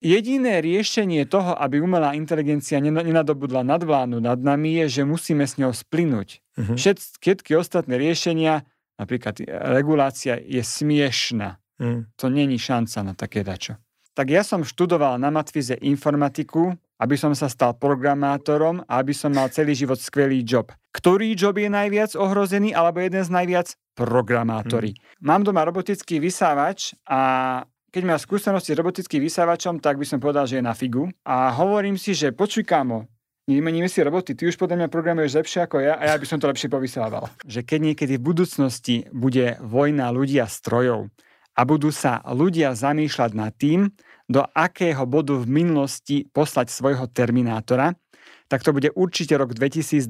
Jediné riešenie toho, aby umelá inteligencia nenadobudla nadvlánu nad nami, je, že musíme s ňou splynúť. Uh-huh. Všetky ostatné riešenia, napríklad regulácia, je smiešná. Uh-huh. To není šanca na také dačo. Tak ja som študoval na Matvize informatiku, aby som sa stal programátorom a aby som mal celý život skvelý job. Ktorý job je najviac ohrozený, alebo jeden z najviac? Programátori. Hmm. Mám doma robotický vysávač a keď má skúsenosti s robotickým vysávačom, tak by som povedal, že je na figu. A hovorím si, že počuj kámo, nemeníme si roboty, ty už podľa mňa programuješ lepšie ako ja a ja by som to lepšie povysával. Že keď niekedy v budúcnosti bude vojna ľudia strojov a budú sa ľudia zamýšľať nad tým, do akého bodu v minulosti poslať svojho terminátora, tak to bude určite rok 2022,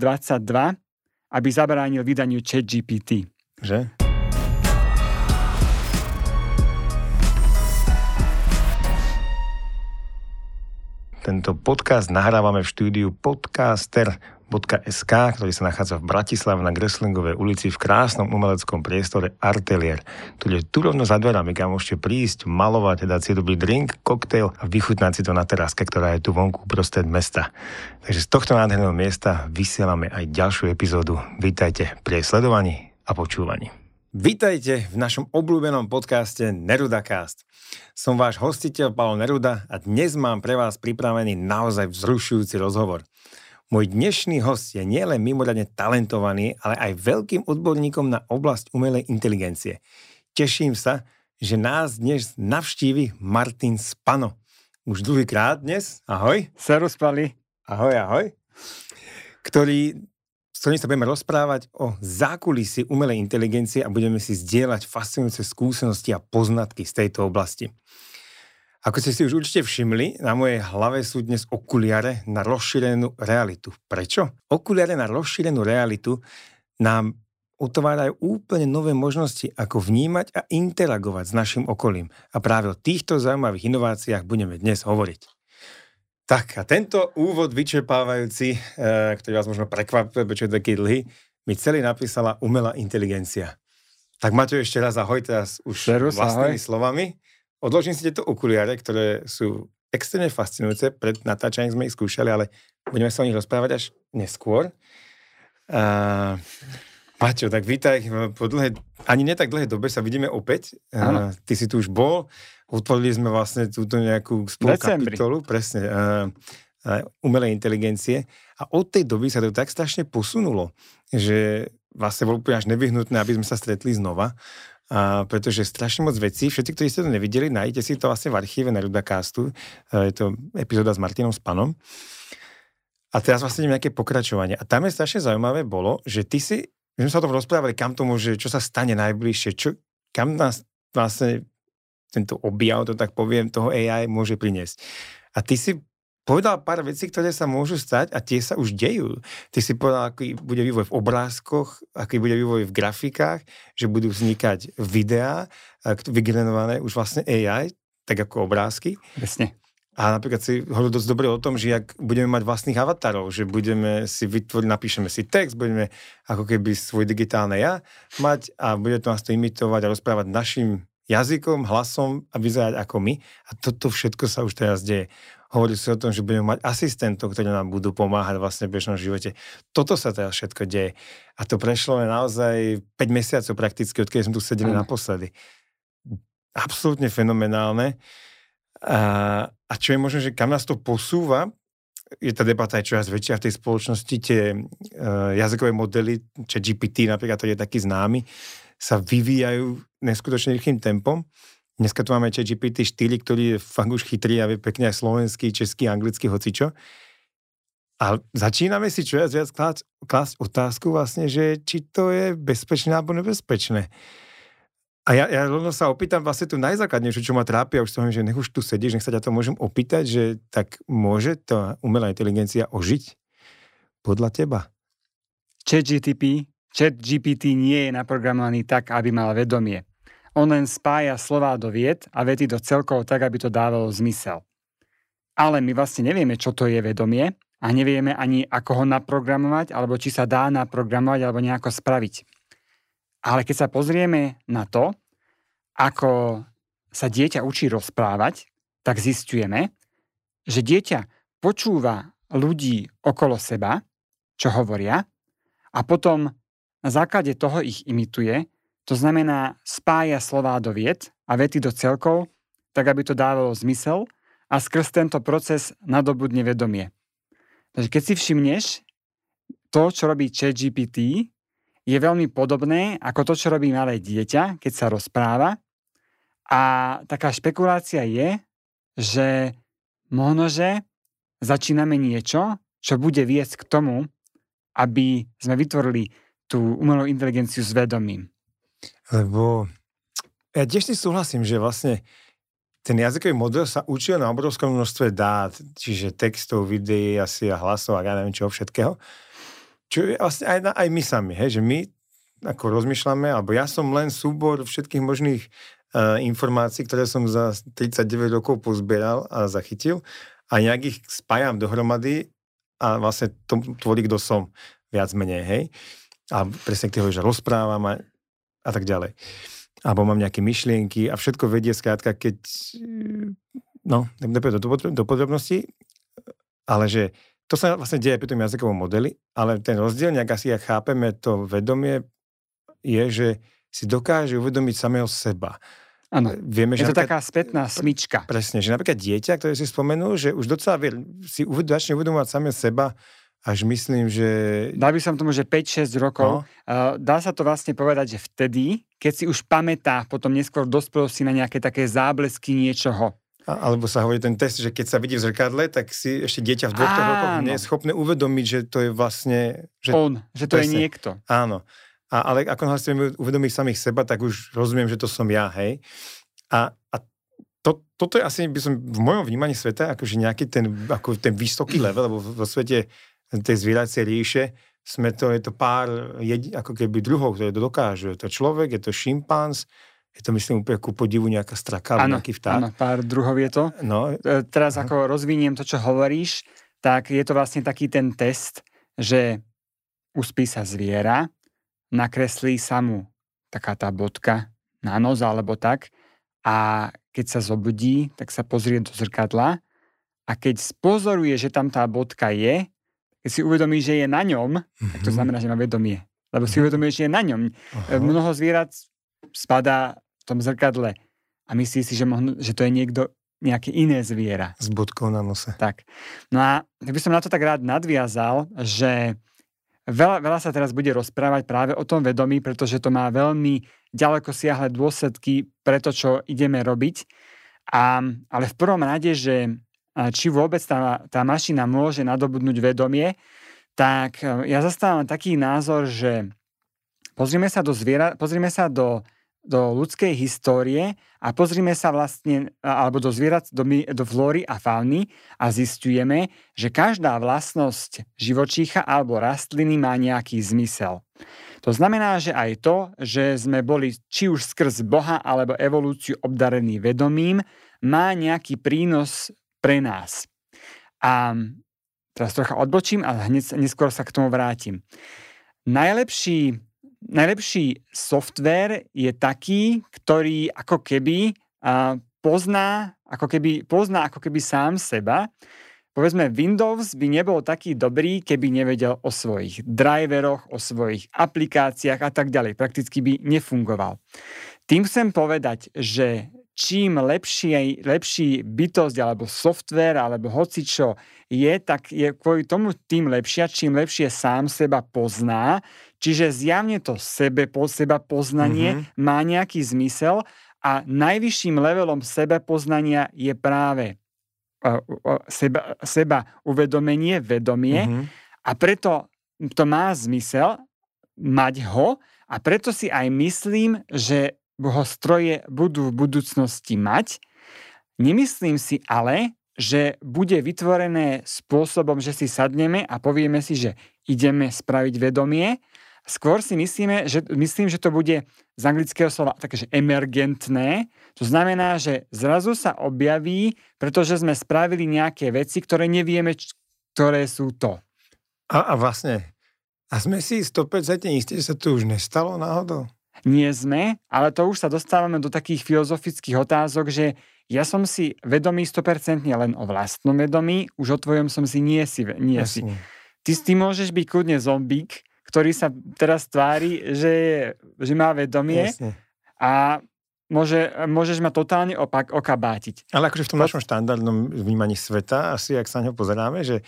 aby zabránil vydaniu ChatGPT. Že? Tento podcast nahrávame v štúdiu podcaster.sk, ktorý sa nachádza v Bratislave na Greslingovej ulici v krásnom umeleckom priestore Artelier, ktorý je tu rovno za dverami, kam môžete prísť, malovať, dať si dobrý drink, koktejl a vychutnať si to na teráske, ktorá je tu vonku prostred mesta. Takže z tohto nádherného miesta vysielame aj ďalšiu epizódu. Vítajte pri sledovaní a počúvaní. Vítajte v našom obľúbenom podcaste NerudaCast. Som váš hostiteľ Paolo Neruda a dnes mám pre vás pripravený naozaj vzrušujúci rozhovor. Môj dnešný host je nielen mimoriadne talentovaný, ale aj veľkým odborníkom na oblasť umelej inteligencie. Teším sa, že nás dnes navštívi Martin Spano. Už druhýkrát dnes. Ahoj. Serus, Pali. Ahoj, ahoj. Ktorý s ktorým sa budeme rozprávať o zákulisí umelej inteligencie a budeme si zdieľať fascinujúce skúsenosti a poznatky z tejto oblasti. Ako ste si už určite všimli, na mojej hlave sú dnes okuliare na rozšírenú realitu. Prečo? Okuliare na rozšírenú realitu nám otvárajú úplne nové možnosti, ako vnímať a interagovať s našim okolím. A práve o týchto zaujímavých inováciách budeme dnes hovoriť. Tak a tento úvod vyčerpávajúci, e, ktorý vás možno prekvapuje, čo je taký dlhý, mi celý napísala umelá inteligencia. Tak Maťo, ešte raz ahoj teraz už Serus, vlastnými ahoj. slovami. Odložím si tieto okuliare, ktoré sú extrémne fascinujúce. Pred natáčaním sme ich skúšali, ale budeme sa o nich rozprávať až neskôr. Uh, Maťo, tak vítaj. Po dlhé, ani nie tak dlhé dobe sa vidíme opäť. Uh, ty si tu už bol. Otvorili sme vlastne túto nejakú spolukapitolu, presne, uh, uh, umelej inteligencie a od tej doby sa to tak strašne posunulo, že vlastne bolo úplne až nevyhnutné, aby sme sa stretli znova, uh, pretože strašne moc vecí, všetci, ktorí ste to nevideli, nájdete si to vlastne v archíve na Rudacastu, je to epizóda s Martinom Spanom. A teraz vlastne nejaké pokračovanie. A tam je strašne zaujímavé bolo, že ty si, my sme sa o tom rozprávali, kam to môže, čo sa stane najbližšie, čo, kam nás vlastne tento objav, to tak poviem, toho AI môže priniesť. A ty si povedal pár vecí, ktoré sa môžu stať a tie sa už dejú. Ty si povedal, aký bude vývoj v obrázkoch, aký bude vývoj v grafikách, že budú vznikať videá vygenerované už vlastne AI, tak ako obrázky. Presne. A napríklad si hovoril dosť dobre o tom, že ak budeme mať vlastných avatarov, že budeme si vytvoriť, napíšeme si text, budeme ako keby svoj digitálne ja mať a bude to nás to imitovať a rozprávať našim jazykom, hlasom a vyzerať ako my. A toto všetko sa už teraz deje. Hovorí si o tom, že budeme mať asistentov, ktorí nám budú pomáhať vlastne v bežnom živote. Toto sa teraz všetko deje. A to prešlo naozaj 5 mesiacov prakticky, odkedy sme tu sedeli mm. naposledy. Absolútne fenomenálne. A, a čo je možno, že kam nás to posúva, je tá debata aj čoraz väčšia v tej spoločnosti, tie uh, jazykové modely, či GPT napríklad, to je taký známy, sa vyvíjajú neskutočne rýchlým tempom. Dneska tu máme GPT 4, ktorý je fakt už chytrý a vie pekne aj slovenský, český, anglický, hocičo. A začíname si čoraz viac klásť otázku vlastne, že či to je bezpečné alebo nebezpečné. A ja, ja rovno sa opýtam vlastne tu najzákladnejšie, čo ma trápi, a už som že nech už tu sedíš, nech sa ťa to môžem opýtať, že tak môže tá umelá inteligencia ožiť podľa teba? Chat GTP Chat GPT nie je naprogramovaný tak, aby mal vedomie. On len spája slová do vied a vety do celkov tak, aby to dávalo zmysel. Ale my vlastne nevieme, čo to je vedomie a nevieme ani, ako ho naprogramovať, alebo či sa dá naprogramovať, alebo nejako spraviť. Ale keď sa pozrieme na to, ako sa dieťa učí rozprávať, tak zistujeme, že dieťa počúva ľudí okolo seba, čo hovoria, a potom na základe toho ich imituje, to znamená spája slová do vied a vety do celkov, tak aby to dávalo zmysel a skrz tento proces nadobudne vedomie. Takže keď si všimneš, to, čo robí ChatGPT, je veľmi podobné ako to, čo robí malé dieťa, keď sa rozpráva. A taká špekulácia je, že možno, že začíname niečo, čo bude viesť k tomu, aby sme vytvorili tú umelú inteligenciu s vedomím. Lebo ja tiež si súhlasím, že vlastne ten jazykový model sa učil na obrovskom množstve dát, čiže textov, videí asi a hlasov a ja neviem čoho všetkého. Čo je vlastne aj, aj my sami, hej, že my ako rozmýšľame, alebo ja som len súbor všetkých možných informácií, ktoré som za 39 rokov pozberal a zachytil a nejak ich spájam dohromady a vlastne to tvorí, kto som, viac menej, hej. A presne k že rozprávam a, a tak ďalej alebo mám nejaké myšlienky a všetko vedie skrátka, keď no, do, do, do podrobností, ale že to sa vlastne deje pri tom jazykovom modeli, ale ten rozdiel, nejak asi ak chápeme to vedomie, je, že si dokáže uvedomiť samého seba. Áno, Vieme, je že to taká spätná smyčka. Presne, že napríklad dieťa, ktoré si spomenul, že už docela vie, si začne uvedomovať samého seba, až myslím, že... Dal by som tomu, že 5-6 rokov. No. Dá sa to vlastne povedať, že vtedy, keď si už pamätá potom neskôr dospelosti na nejaké také záblesky niečoho. A, alebo sa hovorí ten test, že keď sa vidí v zrkadle, tak si ešte dieťa v dvoch rokoch nie je schopné uvedomiť, že to je vlastne... Že On, že to presne, je niekto. Áno. A, ale ako náhle si uvedomí samých seba, tak už rozumiem, že to som ja, hej. A, a to, toto je asi, by som v mojom vnímaní sveta, akože nejaký ten, ako ten vysoký level, lebo vo svete tej zvieracej ríše, sme to, je to pár jedi, ako keby druhov, ktoré to dokážu. Je to človek, je to šimpanz, je to myslím úplne ku podivu nejaká straka, ano, nejaký vták. Áno, pár druhov je to. No. E, teraz aha. ako rozviniem to, čo hovoríš, tak je to vlastne taký ten test, že uspí sa zviera, nakreslí sa mu taká tá bodka na nos alebo tak a keď sa zobudí, tak sa pozrie do zrkadla a keď spozoruje, že tam tá bodka je, keď si uvedomí, že je na ňom, mm-hmm. tak to mhm. znamená, že má vedomie. Lebo si mhm. uvedomí, že je na ňom. Aha. Mnoho zvierat spadá v tom zrkadle a myslí si, že, mohno, že to je niekto, nejaké iné zviera. S bodkou na nose. Tak. No a by som na to tak rád nadviazal, že veľa, veľa sa teraz bude rozprávať práve o tom vedomí, pretože to má veľmi ďaleko siahle dôsledky pre to, čo ideme robiť. A, ale v prvom rade, že či vôbec tá, tá mašina môže nadobudnúť vedomie, tak e, ja zastávam taký názor, že pozrime sa do zviera, pozrime sa do, do ľudskej histórie a pozrime sa vlastne, alebo do zvierat, do, do flóry a fauny a zistujeme, že každá vlastnosť živočícha alebo rastliny má nejaký zmysel. To znamená, že aj to, že sme boli či už skrz Boha alebo evolúciu obdarení vedomím, má nejaký prínos pre nás. A teraz trocha odbočím a hneď neskôr sa k tomu vrátim. Najlepší, najlepší software je taký, ktorý ako keby pozná, ako keby, pozná ako keby sám seba. Povedzme, Windows by nebol taký dobrý, keby nevedel o svojich driveroch, o svojich aplikáciách a tak ďalej. Prakticky by nefungoval. Tým chcem povedať, že čím lepší, lepší bytosť alebo software alebo hocičo je, tak je kvôli tomu tým lepšia, čím lepšie sám seba pozná. Čiže zjavne to sebe, po seba poznanie mm-hmm. má nejaký zmysel a najvyšším levelom sebe poznania je práve uh, uh, seba, seba uvedomenie, vedomie mm-hmm. a preto to má zmysel mať ho a preto si aj myslím, že ho stroje budú v budúcnosti mať. Nemyslím si ale, že bude vytvorené spôsobom, že si sadneme a povieme si, že ideme spraviť vedomie. Skôr si myslíme, že, myslím, že to bude z anglického slova také, emergentné. To znamená, že zrazu sa objaví, pretože sme spravili nejaké veci, ktoré nevieme, ktoré sú to. A, a vlastne, a sme si 100% istí, že sa to už nestalo náhodou? Nie sme, ale to už sa dostávame do takých filozofických otázok, že ja som si vedomý 100% len o vlastnom vedomí, už o tvojom som si nie si. Nie si. Ty, ty môžeš byť kľudne zombík, ktorý sa teraz tvári, že, že má vedomie Jasne. a môže, môžeš ma totálne opak okabátiť. Ale akože v tom našom štandardnom vnímaní sveta, asi ak sa na ňo pozeráme, že,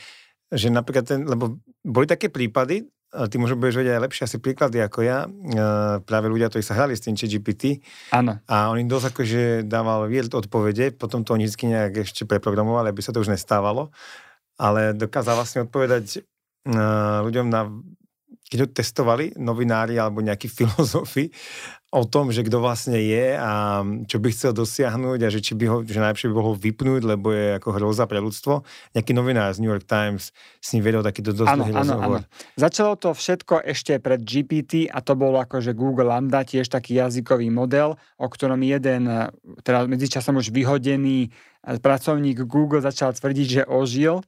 že napríklad ten, lebo boli také prípady, ty možno budeš vedieť aj lepšie asi príklady ako ja, práve ľudia, ktorí sa hrali s tým GPT. Áno. A on im dosť akože dával vied odpovede, potom to oni vždy nejak ešte preprogramovali, aby sa to už nestávalo, ale dokázal vlastne odpovedať ľuďom na keď ho testovali novinári alebo nejakí filozofi o tom, že kto vlastne je a čo by chcel dosiahnuť a že či by ho, že najlepšie by bolo vypnúť, lebo je ako hroza pre ľudstvo. Nejaký novinár z New York Times s ním vedel takýto dosť ano, ano, ano. Začalo to všetko ešte pred GPT a to bolo akože Google Lambda, tiež taký jazykový model, o ktorom jeden, teda medzičasom už vyhodený pracovník Google začal tvrdiť, že ožil.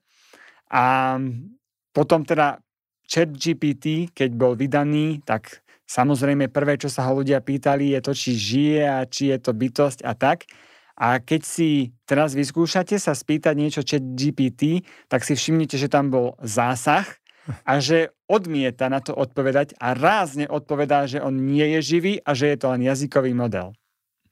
A potom teda chat GPT, keď bol vydaný, tak samozrejme prvé, čo sa ho ľudia pýtali, je to, či žije a či je to bytosť a tak. A keď si teraz vyskúšate sa spýtať niečo chat GPT, tak si všimnite, že tam bol zásah a že odmieta na to odpovedať a rázne odpovedá, že on nie je živý a že je to len jazykový model.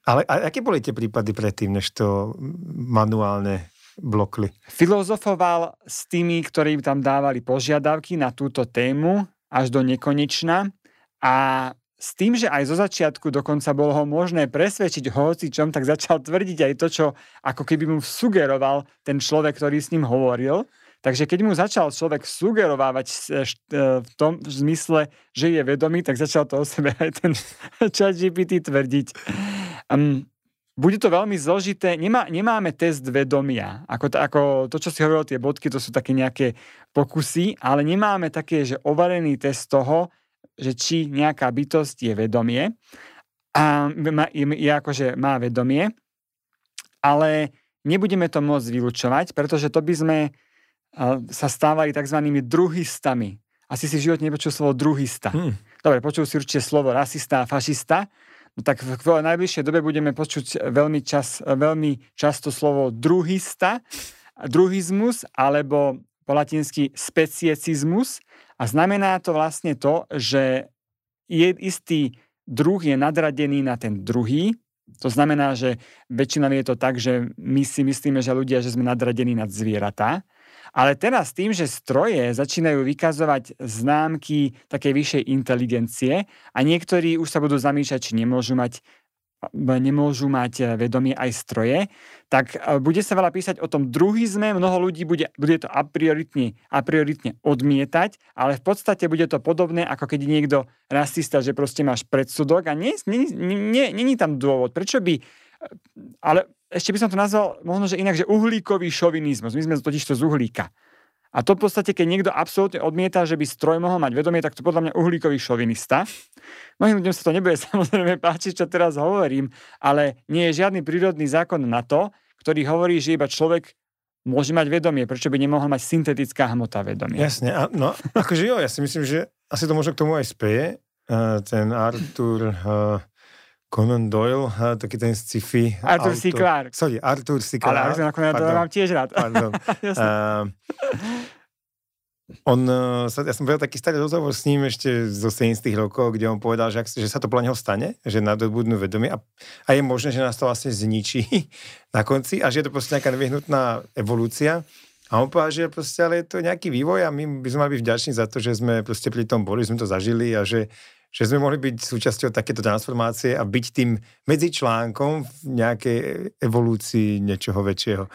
Ale a aké boli tie prípady predtým, než to manuálne blokli. Filozofoval s tými, ktorí tam dávali požiadavky na túto tému až do nekonečna a s tým, že aj zo začiatku dokonca bolo ho možné presvedčiť čom, tak začal tvrdiť aj to, čo ako keby mu sugeroval ten človek, ktorý s ním hovoril. Takže keď mu začal človek sugerovávať e, v tom zmysle, že je vedomý, tak začal to o sebe aj ten chat GPT tvrdiť. Um, bude to veľmi zložité. Nemá, nemáme test vedomia. Ako to, ako to, čo si hovoril, tie bodky, to sú také nejaké pokusy, ale nemáme také, že overený test toho, že či nejaká bytosť je vedomie. A je, je akože má vedomie, ale nebudeme to môcť vylúčovať, pretože to by sme sa stávali tzv. druhistami. Asi si v živote nepočul slovo druhista. Hmm. Dobre, počul si určite slovo rasista a fašista, no tak v, v najbližšej dobe budeme počuť veľmi, čas, veľmi často slovo druhista, druhizmus alebo po latinsky speciecizmus a znamená to vlastne to, že je istý druh je nadradený na ten druhý, to znamená, že väčšinou je to tak, že my si myslíme, že ľudia, že sme nadradení nad zvieratá, ale teraz tým, že stroje začínajú vykazovať známky takej vyššej inteligencie a niektorí už sa budú zamýšľať, či nemôžu mať nemôžu mať e, vedomie aj stroje, tak e, bude sa veľa písať o tom druhizme, mnoho ľudí bude, bude to a prioritne, a prioritne odmietať, ale v podstate bude to podobné, ako keď niekto rasista, že proste máš predsudok a nie tam dôvod. Prečo by, e, ale ešte by som to nazval možno, že inak, že uhlíkový šovinizmus. My sme totiž to z uhlíka. A to v podstate, keď niekto absolútne odmieta, že by stroj mohol mať vedomie, tak to podľa mňa uhlíkový šovinista. Mnohým ľuďom sa to nebude samozrejme páčiť, čo teraz hovorím, ale nie je žiadny prírodný zákon na to, ktorý hovorí, že iba človek môže mať vedomie, prečo by nemohol mať syntetická hmota vedomie. Jasne, a, no akože jo, ja si myslím, že asi to možno k tomu aj speje. Uh, ten Artur uh, Conan Doyle, taký ten sci-fi. Arthur C. Clarke. Sorry, Arthur C. Clarke. Ale Arthur Conan Doyle mám tiež rád. Pardon. uh, on, uh, ja som vedel taký starý rozhovor s ním ešte zo 70 rokov, kde on povedal, že, že sa to podľa neho stane, že nadobudnú vedomie a, a je možné, že nás to vlastne zničí na konci a že je to proste nejaká nevyhnutná evolúcia. A on povedal, že proste, ale je to nejaký vývoj a my by sme mali byť vďační za to, že sme proste pri tom boli, sme to zažili a že, že sme mohli byť súčasťou takéto transformácie a byť tým medzičlánkom v nejakej evolúcii niečoho väčšieho.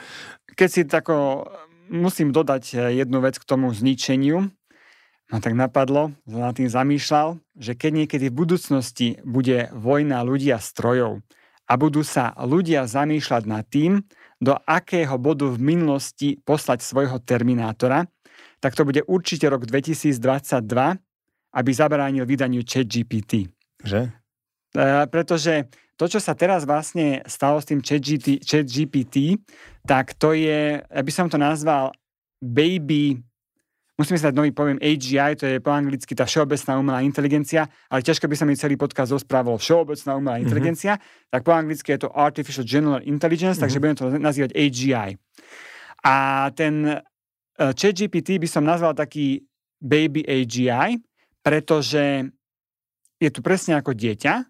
Keď si tako, musím dodať eh, jednu vec k tomu zničeniu, ma tak napadlo, na tým zamýšľal, že keď niekedy v budúcnosti bude vojna ľudia strojov a budú sa ľudia zamýšľať nad tým, do akého bodu v minulosti poslať svojho Terminátora, tak to bude určite rok 2022, aby zabránil vydaniu ChatGPT. Že? E, pretože to, čo sa teraz vlastne stalo s tým ChatGPT, tak to je, ja by som to nazval baby, musíme sa dať nový pojem AGI, to je po anglicky tá všeobecná umelá inteligencia, ale ťažko by sa mi celý podcast rozprával všeobecná umelá mm-hmm. inteligencia, tak po anglicky je to Artificial General Intelligence, mm-hmm. takže budem to nazývať AGI. A ten uh, ChatGPT by som nazval taký baby AGI, pretože je tu presne ako dieťa,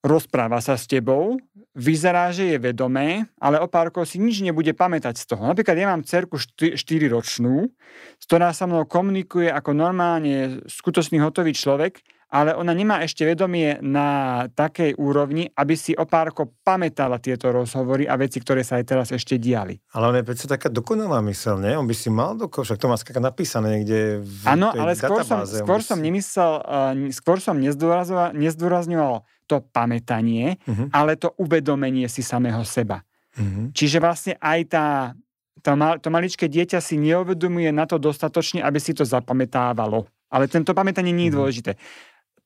rozpráva sa s tebou, vyzerá, že je vedomé, ale o pár rokov si nič nebude pamätať z toho. Napríklad ja mám cerku 4-ročnú, ktorá sa mnou komunikuje ako normálne skutočný hotový človek, ale ona nemá ešte vedomie na takej úrovni, aby si o pár rokov pamätala tieto rozhovory a veci, ktoré sa aj teraz ešte diali. Ale on je predsa taká dokonalá mysel, nie? On by si mal dokon, však to má napísané niekde v Áno, ale skôr som, skôr som nemyslel, uh, skôr som nezdôrazňoval to pamätanie, uh-huh. ale to uvedomenie si samého seba. Uh-huh. Čiže vlastne aj tá, to, mal, to maličké dieťa si neuvedomuje na to dostatočne, aby si to zapamätávalo. Ale tento pamätanie nie je uh-huh. dôležité.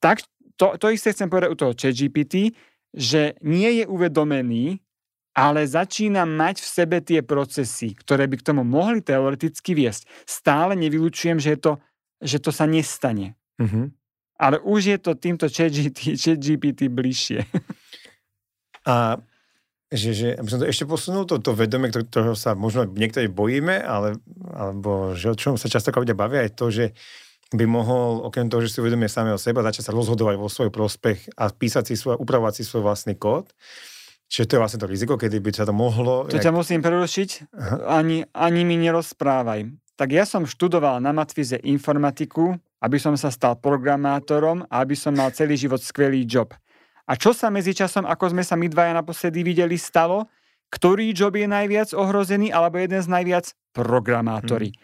Tak to, to isté chcem povedať u toho ChatGPT, že nie je uvedomený, ale začína mať v sebe tie procesy, ktoré by k tomu mohli teoreticky viesť. Stále nevylučujem, že, to, že to sa nestane. Uh-huh ale už je to týmto ChatGPT bližšie. A že, že aby som to ešte posunul, to, to vedomie, ktorého sa možno niektorí bojíme, ale, alebo že o čom sa často ľudia bavia, je to, že by mohol, okrem toho, že si uvedomie samého seba, začať sa rozhodovať vo svoj prospech a písať si svoj, upravovať si svoj vlastný kód. Čiže to je vlastne to riziko, kedy by sa to mohlo... To jak... ťa musím prerušiť, ani, ani mi nerozprávaj. Tak ja som študoval na Matvize informatiku aby som sa stal programátorom a aby som mal celý život skvelý job. A čo sa medzi časom, ako sme sa my dvaja naposledy videli, stalo? Ktorý job je najviac ohrozený, alebo jeden z najviac? Programátori. Hmm.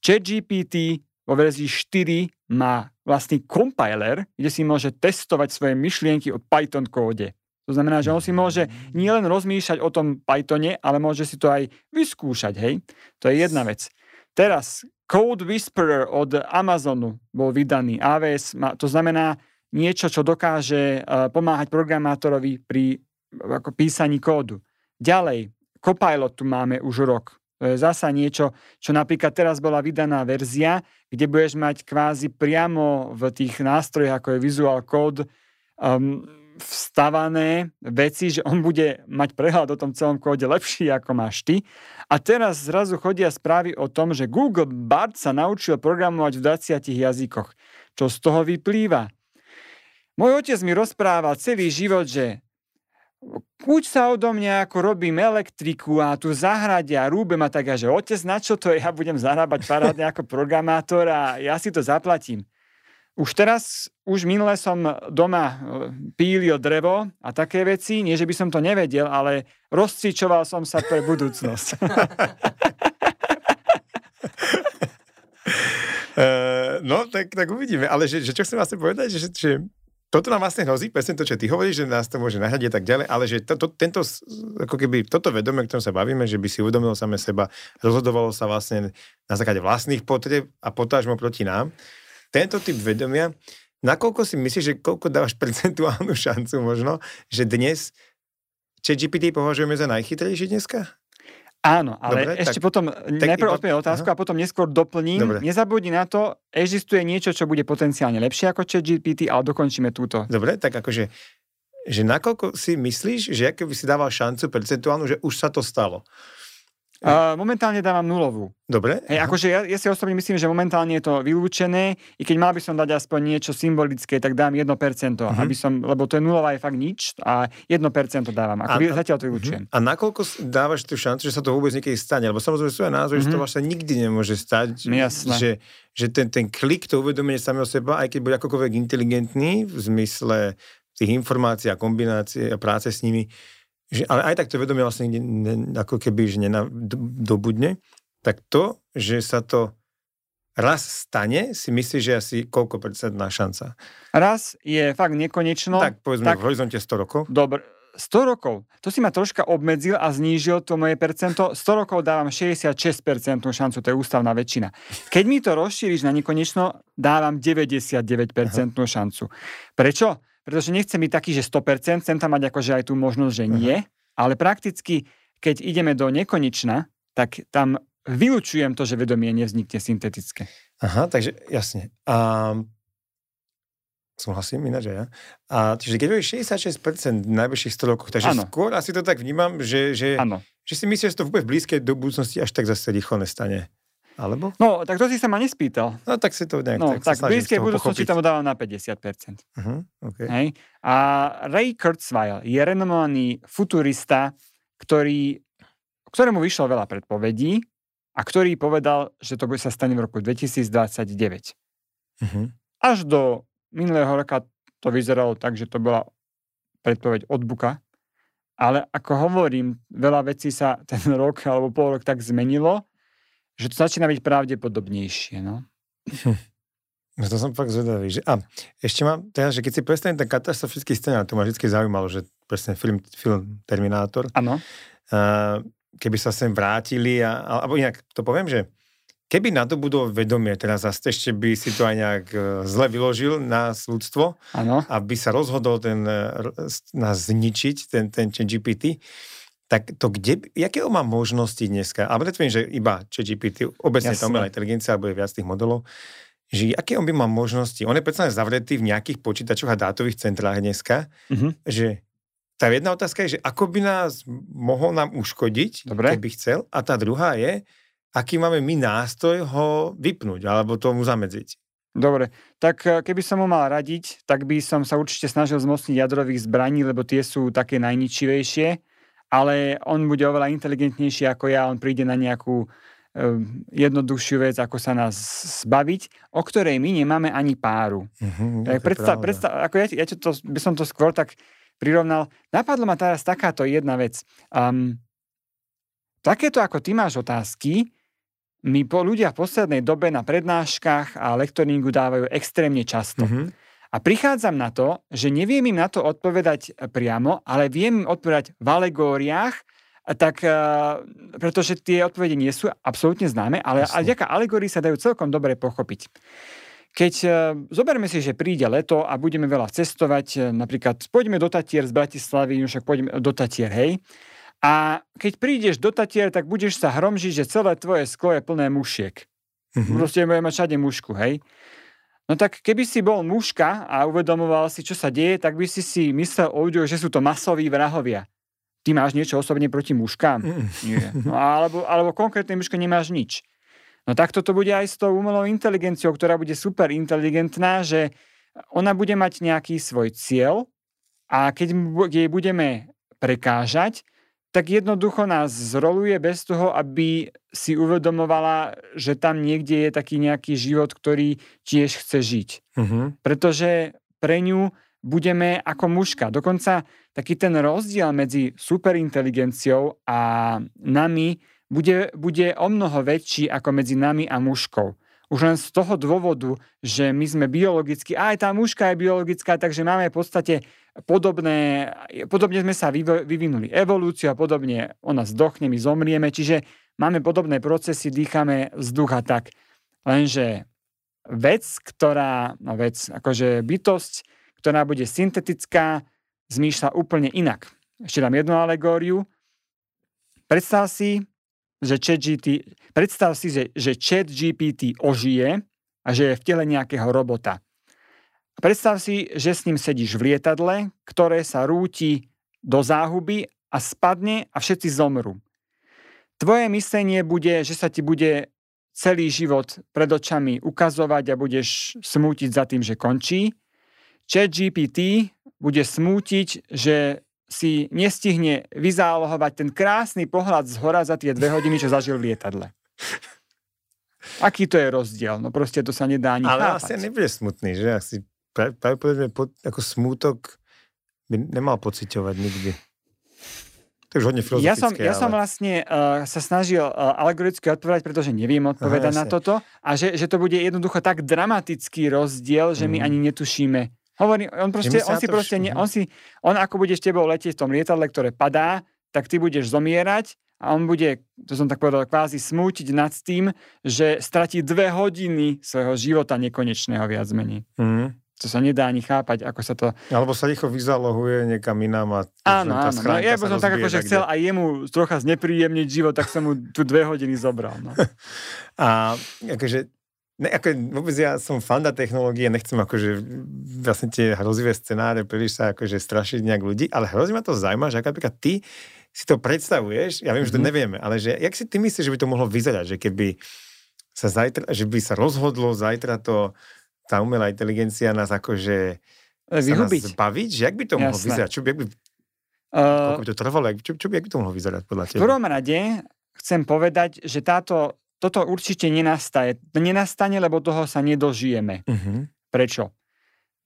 ChatGPT vo verzii 4 má vlastný compiler, kde si môže testovať svoje myšlienky o Python kóde. To znamená, že on si môže nielen rozmýšľať o tom Pythone, ale môže si to aj vyskúšať, hej? To je jedna vec. Teraz Code Whisperer od Amazonu bol vydaný. AWS má, to znamená niečo, čo dokáže uh, pomáhať programátorovi pri ako písaní kódu. Ďalej, Copilot tu máme už rok. To je zasa niečo, čo napríklad teraz bola vydaná verzia, kde budeš mať kvázi priamo v tých nástrojoch, ako je Visual Code, um, vstavané veci, že on bude mať prehľad o tom celom kóde lepší, ako máš ty. A teraz zrazu chodia správy o tom, že Google Bard sa naučil programovať v 20 jazykoch. Čo z toho vyplýva? Môj otec mi rozpráva celý život, že Uč sa odo mňa, ako robím elektriku a tu zahrade a rúbem a tak, a že otec, na čo to je, ja budem zarábať parádne ako programátor a ja si to zaplatím. Už teraz, už minule som doma e, pílil drevo a také veci, nie že by som to nevedel, ale rozcvičoval som sa pre budúcnosť. uh, no, tak, tak uvidíme. Ale že, že čo chcem vlastne povedať, že, že toto nám vlastne hrozí, presne to, čo ty hovoríš, že nás to môže nahradiť tak ďalej, ale že to, to, tento, ako keby toto vedomie, o ktorom sa bavíme, že by si uvedomilo same seba, rozhodovalo sa vlastne na základe vlastných potrieb a potážmo proti nám, tento typ vedomia, nakoľko si myslíš, že koľko dávaš percentuálnu šancu možno, že dnes ChatGPT považujeme za najchytrejší dneska? Áno, ale Dobre, ešte tak, potom, tak najprv odpoviem otázku aha. a potom neskôr doplním. Dobre. Nezabudni na to, existuje niečo, čo bude potenciálne lepšie ako ChatGPT, ale dokončíme túto. Dobre, tak akože, že nakoľko si myslíš, že aké by si dával šancu percentuálnu, že už sa to stalo? Uh, momentálne dávam nulovú. Dobre. Hej, akože ja, ja si osobne myslím, že momentálne je to vylúčené, i keď mal by som dať aspoň niečo symbolické, tak dám 1%, uh-huh. Mhm. aby som, lebo to je nulová je fakt nič a 1% dávam. Ako a, zatiaľ to vylúčujem. Uh-huh. A nakoľko dávaš tú šancu, že sa to vôbec niekedy stane? Lebo samozrejme sú aj názor, uh-huh. že to mhm. vlastne nikdy nemôže stať. Jasné. Že, že ten, ten klik, to uvedomenie samého seba, aj keď bude akokoľvek inteligentný v zmysle tých informácií a kombinácie a práce s nimi, že, ale aj tak to vedomie vlastne ne, ako keby že nenadobudne, tak to, že sa to raz stane, si myslíš, že asi koľko percentná šanca? Raz je fakt nekonečno. Tak povedzme tak, v horizonte 100 rokov. Dobre, 100 rokov. To si ma troška obmedzil a znížil to moje percento. 100 rokov dávam 66% šancu, to je ústavná väčšina. Keď mi to rozšíriš na nekonečno, dávam 99% Aha. šancu. Prečo? Pretože nechcem byť taký, že 100%, chcem tam mať akože aj tú možnosť, že nie, uh-huh. ale prakticky, keď ideme do nekonečna, tak tam vylučujem to, že vedomie nevznikne syntetické. Aha, takže jasne. A Súhlasím ináč, ja. A čiže keď hovoríš 66% v najbližších 100 rokoch, takže ano. skôr asi to tak vnímam, že, že, že si myslíš, že to vôbec v blízkej do budúcnosti až tak zase rýchlo nestane. Alebo? No, tak to si sa ma nespýtal. No, tak si to nejak no, tak, tak v blízkej budúcnosti tam dávam na 50%. Uh-huh, okay. Hej. A Ray Kurzweil je renomovaný futurista, ktorý, ktorému vyšlo veľa predpovedí a ktorý povedal, že to bude sa stane v roku 2029. Uh-huh. Až do minulého roka to vyzeralo tak, že to bola predpoveď od Buka. Ale ako hovorím, veľa vecí sa ten rok alebo pol rok tak zmenilo, že to začína byť pravdepodobnejšie. No. Hm. No to som fakt zvedavý. Že... A ešte mám teraz, že keď si predstavím ten katastrofický scenár, to ma vždy zaujímalo, že presne film, film Terminátor. Áno. keby sa sem vrátili, a, alebo inak to poviem, že Keby nadobudol vedomie, teraz zase ešte by si to aj nejak e, zle vyložil na ľudstvo, ano. aby sa rozhodol ten, e, nás zničiť, ten, ten GPT, tak to kde, jaké on má možnosti dneska, ale netvím, že iba GPT, obecne tam umelá inteligencia, alebo je viac tých modelov, že aké on by mal možnosti, on je predsa zavretý v nejakých počítačoch a dátových centrách dneska, uh-huh. že tá jedna otázka je, že ako by nás mohol nám uškodiť, Dobre. keby chcel, a tá druhá je, aký máme my nástroj ho vypnúť alebo tomu zamedziť. Dobre, tak e, keby som mu mal radiť, tak by som sa určite snažil zmocniť jadrových zbraní, lebo tie sú také najničivejšie, ale on bude oveľa inteligentnejší ako ja, on príde na nejakú uh, jednoduchšiu vec, ako sa nás zbaviť, o ktorej my nemáme ani páru. Uh-huh, tak predstav, predstav, ako ja, ja to, by som to skôr tak prirovnal. Napadlo ma teraz takáto jedna vec. Um, takéto ako ty máš otázky, mi po ľudia v poslednej dobe na prednáškach a lektoringu dávajú extrémne často. Mm-hmm. A prichádzam na to, že neviem im na to odpovedať priamo, ale viem im odpovedať v alegóriách, tak, pretože tie odpovede nie sú absolútne známe, ale Jasne. vďaka alegórii sa dajú celkom dobre pochopiť. Keď zoberme si, že príde leto a budeme veľa cestovať, napríklad pôjdeme do Tatier z Bratislavy, no však pôjdeme do Tatier, hej, a keď prídeš do Tatier, tak budeš sa hromžiť, že celé tvoje sklo je plné mušiek. Mm-hmm. Proste budeme mať všade mušku, hej. No tak keby si bol muška a uvedomoval si, čo sa deje, tak by si si myslel o ľuďoch, že sú to masoví vrahovia. Ty máš niečo osobne proti muškám? Mm. Nie. No, alebo, alebo konkrétne muške nemáš nič. No tak toto bude aj s tou umelou inteligenciou, ktorá bude super inteligentná, že ona bude mať nejaký svoj cieľ a keď jej budeme prekážať, tak jednoducho nás zroluje bez toho, aby si uvedomovala, že tam niekde je taký nejaký život, ktorý tiež chce žiť. Uh-huh. Pretože pre ňu budeme ako mužka. Dokonca taký ten rozdiel medzi superinteligenciou a nami bude, bude o mnoho väčší ako medzi nami a mužkou. Už len z toho dôvodu, že my sme biologicky, aj tá mužka je biologická, takže máme v podstate podobné, podobne sme sa vyvinuli evolúciu a podobne ona zdochne, my zomrieme, čiže máme podobné procesy, dýchame vzduch a tak. Lenže vec, ktorá, no vec, akože bytosť, ktorá bude syntetická, zmýšľa úplne inak. Ešte dám jednu alegóriu. Predstav si, že chat GPT, predstav si, že, že chat GPT ožije a že je v tele nejakého robota. Predstav si, že s ním sedíš v lietadle, ktoré sa rúti do záhuby a spadne a všetci zomrú. Tvoje myslenie bude, že sa ti bude celý život pred očami ukazovať a budeš smútiť za tým, že končí. Chat GPT bude smútiť, že si nestihne vyzálohovať ten krásny pohľad z hora za tie dve hodiny, čo zažil v lietadle. Aký to je rozdiel? No proste to sa nedá ani Ale chápať. asi nebude smutný, že? Asi pravdepodobne ako smútok by nemal pociťovať nikdy. To už hodne ja som, ja ale... som vlastne uh, sa snažil uh, algoritmicky odpovedať, pretože neviem odpovedať Aha, na toto a že, že to bude jednoducho tak dramatický rozdiel, že mm. my mhm. ani netušíme, Hovorí, on, proste, on si proste, ne, on si, on ako budeš tebou letieť v tom lietadle, ktoré padá, tak ty budeš zomierať a on bude, to som tak povedal, kvázi smútiť nad tým, že stratí dve hodiny svojho života nekonečného viac menej. Mm. To sa nedá ani chápať, ako sa to... Alebo sa rýchlo vyzalohuje niekam inám a... Áno, áno. No, ja by som tak akože chcel aj jemu trocha znepríjemniť život, tak som mu tu dve hodiny zobral. No. a akože Ne, ako, vôbec ja som fanda technológie, nechcem akože vlastne tie hrozivé scenáre príliš sa akože strašiť nejak ľudí, ale hrozí ma to zaujíma, že ako napríklad ty si to predstavuješ, ja viem, mm-hmm. že to mhm. nevieme, ale že jak si ty myslíš, že by to mohlo vyzerať, že keby sa zajtra, že by sa rozhodlo zajtra to tá umelá inteligencia nás akože vyhubiť. zbaviť? Že jak by to mohlo Jasné. vyzerať? Čo by, jak by, uh, by to trvalo? Čo, čo by, jak by to mohlo vyzerať podľa teba? V prvom rade chcem povedať, že táto, toto určite nenastane. Nenastane, lebo toho sa nedožijeme. Uh-huh. Prečo?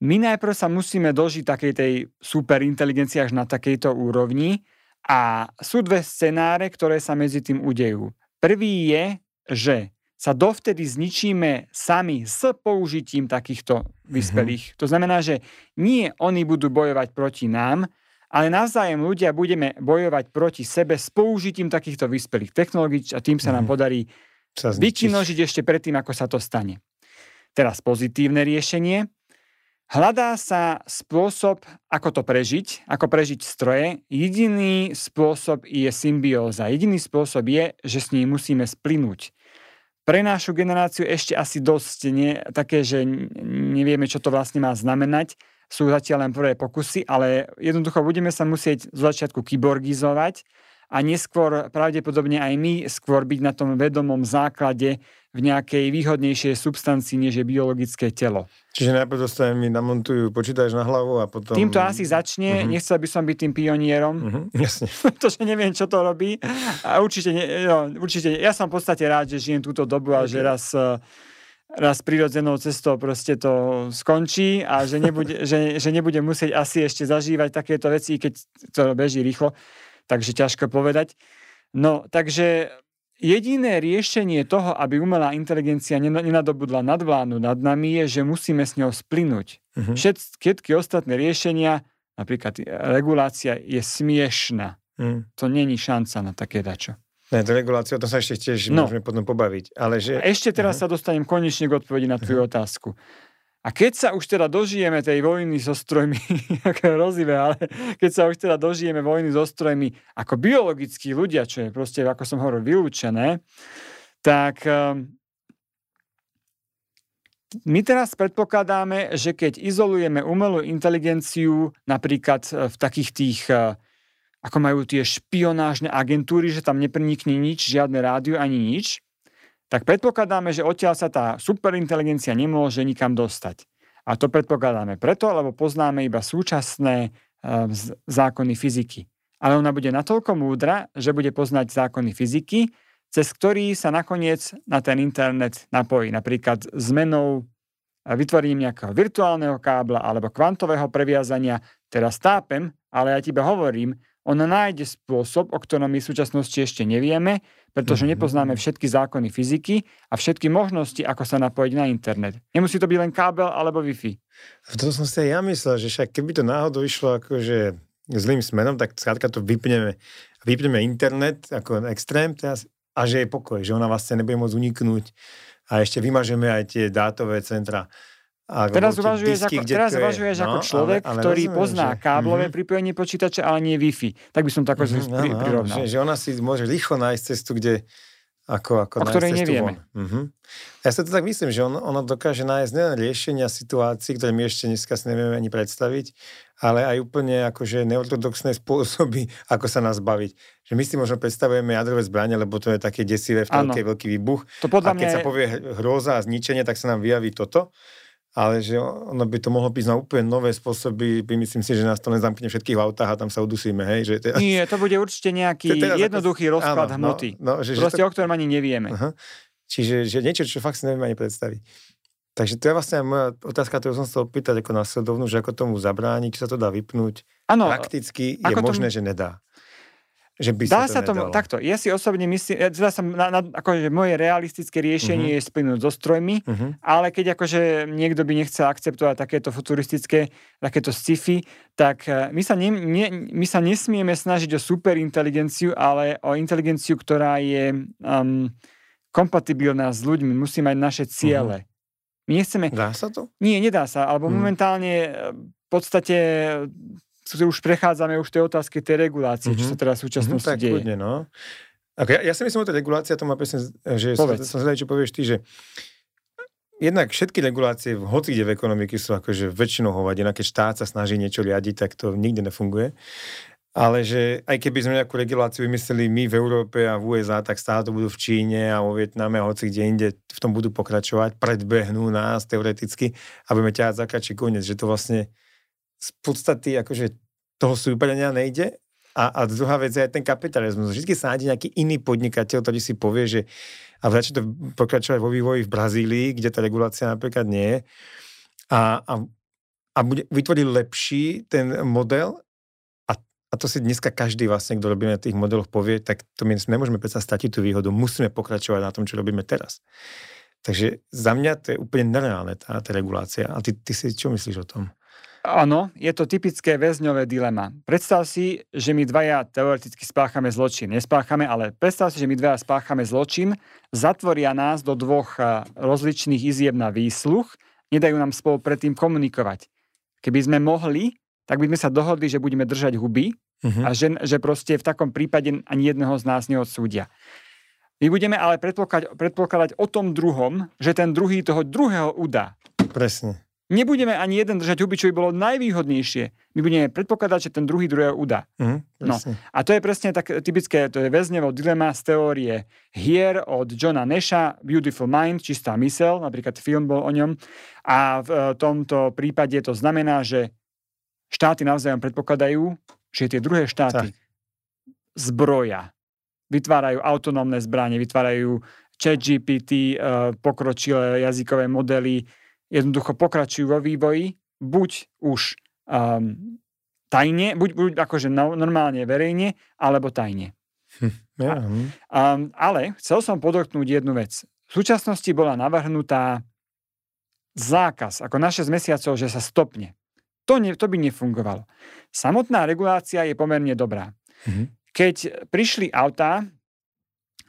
My najprv sa musíme dožiť takej tej superinteligencie až na takejto úrovni a sú dve scenáre, ktoré sa medzi tým udejú. Prvý je, že sa dovtedy zničíme sami s použitím takýchto vyspelých. Mm-hmm. To znamená, že nie oni budú bojovať proti nám, ale navzájem ľudia budeme bojovať proti sebe s použitím takýchto vyspelých technológií a tým sa nám mm-hmm. podarí vykinožiť ešte predtým, ako sa to stane. Teraz pozitívne riešenie. Hľadá sa spôsob, ako to prežiť, ako prežiť stroje. Jediný spôsob je symbióza. Jediný spôsob je, že s ním musíme splynúť pre našu generáciu ešte asi dosť nie, také, že nevieme, čo to vlastne má znamenať. Sú zatiaľ len prvé pokusy, ale jednoducho budeme sa musieť z začiatku kyborgizovať a neskôr pravdepodobne aj my skôr byť na tom vedomom základe v nejakej výhodnejšej substancii, než je biologické telo. Čiže najprv dostanem mi namontujú počítač na hlavu a potom... Týmto asi začne, uh-huh. nechcel by som byť tým pionierom. Uh-huh. Jasne. to, že neviem, čo to robí. A určite, no, určite, ja som v podstate rád, že žijem túto dobu a okay. že raz raz prirodzenou cestou proste to skončí a že nebude, že, že nebude musieť asi ešte zažívať takéto veci, keď to beží rýchlo takže ťažko povedať. No, takže jediné riešenie toho, aby umelá inteligencia nenadobudla nadvlánu nad nami, je, že musíme s ňou splynúť. Uh-huh. Všetky ostatné riešenia, napríklad regulácia, je smiešná. Uh-huh. To není šanca na také dačo. Ne, to regulácia, o tom sa ešte tiež no. môžeme potom pobaviť. Ale že... A ešte teraz uh-huh. sa dostanem konečne k odpovedi na tvoju uh-huh. otázku. A keď sa už teda dožijeme tej vojny so strojmi, ako hrozivé, ale keď sa už teda dožijeme vojny so strojmi ako biologickí ľudia, čo je proste, ako som hovoril, vylúčené, tak ehm, my teraz predpokladáme, že keď izolujeme umelú inteligenciu napríklad e, v takých tých, e, ako majú tie špionážne agentúry, že tam neprenikne nič, žiadne rádio ani nič, tak predpokladáme, že odtiaľ sa tá superinteligencia nemôže nikam dostať. A to predpokladáme preto, lebo poznáme iba súčasné uh, zákony fyziky. Ale ona bude natoľko múdra, že bude poznať zákony fyziky, cez ktorý sa nakoniec na ten internet napojí. Napríklad zmenou, vytvorením nejakého virtuálneho kábla alebo kvantového previazania. Teraz tápem, ale ja ti hovorím, ona nájde spôsob, o ktorom my v súčasnosti ešte nevieme, pretože mhm. nepoznáme všetky zákony fyziky a všetky možnosti, ako sa napojiť na internet. Nemusí to byť len kábel alebo Wi-Fi. To som si aj ja myslel, že však keby to náhodou išlo akože zlým smerom, tak skrátka to vypneme. Vypneme internet ako extrém teraz, a že je pokoj, že ona vlastne nebude môcť uniknúť a ešte vymažeme aj tie dátové centra. A teraz uvažuješ, disky, ako, teraz uvažuješ no, ako človek, ale, ale ktorý rozumiem, pozná že... káblové mm-hmm. pripojenie počítača, ale nie Wi-Fi. Tak by som to ako mm-hmm, pri, prirovnal. Že, že ona si môže rýchlo nájsť cestu, kde ako, ako o ktorej nevieme. Mm-hmm. Ja sa to tak myslím, že ono, ono dokáže nájsť nielen riešenia situácií, ktoré my ešte dneska si nevieme ani predstaviť, ale aj úplne akože neortodoxné spôsoby, ako sa nás baviť. Že my si možno predstavujeme jadrové zbranie, lebo to je také desivé v telke, veľký výbuch. To podľa a keď mňa sa povie hrôza a zničenie, tak sa nám vyjaví toto ale že ono by to mohlo byť na úplne nové spôsoby, by myslím si, že nás to nezamkne všetkých v autách a tam sa udusíme, hej? Že teraz... Nie, to bude určite nejaký jednoduchý ako... rozklad áno, hmoty. No, no, že, Proste, že to... o ktorom ani nevieme. Uh-huh. Čiže že niečo, čo fakt si nevieme ani predstaviť. Takže to je vlastne moja otázka, ktorú som chcel opýtať ako následovnú, že ako tomu zabrániť, či sa to dá vypnúť. Ano, Prakticky je možné, tomu... že nedá že by Dá sa, to sa tomu, takto, ja si osobne myslím, ja teda som na, na, akože moje realistické riešenie uh-huh. je splynúť so strojmi, uh-huh. ale keď akože niekto by nechcel akceptovať takéto futuristické, takéto sci-fi, tak e, my sa, ne, ne, my sa nesmieme snažiť o superinteligenciu, ale o inteligenciu, ktorá je um, kompatibilná s ľuďmi, musí mať naše ciele. Uh-huh. My nechceme... Dá sa to? Nie, nedá sa, alebo hmm. momentálne e, v podstate už prechádzame už tej otázky tej regulácie, mm-hmm. čo sa teraz v súčasnosti mm-hmm, tak, deje. Kľudne, no. Ako ja, ja si myslím, že tá regulácia, to má presne, že Povedz. som, zvedal, čo povieš ty, že jednak všetky regulácie, hoci kde v ekonomiky sú akože väčšinou hovadina, keď štát sa snaží niečo riadiť, tak to nikdy nefunguje. Ale že aj keby sme nejakú reguláciu vymysleli my v Európe a v USA, tak stále to budú v Číne a vo Vietname a hoci kde inde v tom budú pokračovať, predbehnú nás teoreticky a budeme ťahať za kači koniec, že to vlastne z podstaty akože toho súperenia nejde. A, a druhá vec je aj ten kapitalizmus. Vždy sa nájde nejaký iný podnikateľ, ktorý si povie, že a začne to pokračovať vo vývoji v Brazílii, kde tá regulácia napríklad nie je. A, a, a bude, vytvorí lepší ten model a, to si dneska každý vlastne, kto robí na tých modeloch povie, tak to my nemôžeme predsa stať tú výhodu. Musíme pokračovať na tom, čo robíme teraz. Takže za mňa to je úplne nereálne tá, tá regulácia. A ty, ty si čo myslíš o tom? Áno, je to typické väzňové dilema. Predstav si, že my dvaja teoreticky spáchame zločin. Nespáchame, ale predstav si, že my dvaja spáchame zločin, zatvoria nás do dvoch eh, rozličných izieb na výsluch, nedajú nám spolu predtým komunikovať. Keby sme mohli, tak by sme sa dohodli, že budeme držať huby uh-huh. a že, že proste v takom prípade ani jedného z nás neodsúdia. My budeme ale predpokladať, predpokladať o tom druhom, že ten druhý toho druhého udá. Presne. Nebudeme ani jeden držať huby, čo by bolo najvýhodnejšie. My budeme predpokladať, že ten druhý druhého udá. Mm, no. A to je presne tak typické, to je väznevo dilema z teórie hier od Johna Nesha, Beautiful Mind, čistá mysel, napríklad film bol o ňom. A v e, tomto prípade to znamená, že štáty navzájom predpokladajú, že tie druhé štáty tak. zbroja, vytvárajú autonómne zbranie, vytvárajú chat GPT, e, pokročilé jazykové modely, jednoducho pokračujú vo vývoji, buď už um, tajne, buď, buď akože no, normálne verejne, alebo tajne. Hm, ja. um, ale chcel som podotknúť jednu vec. V súčasnosti bola navrhnutá zákaz, ako na 6 mesiacov, že sa stopne. To, ne, to by nefungovalo. Samotná regulácia je pomerne dobrá. Mm-hmm. Keď prišli autá,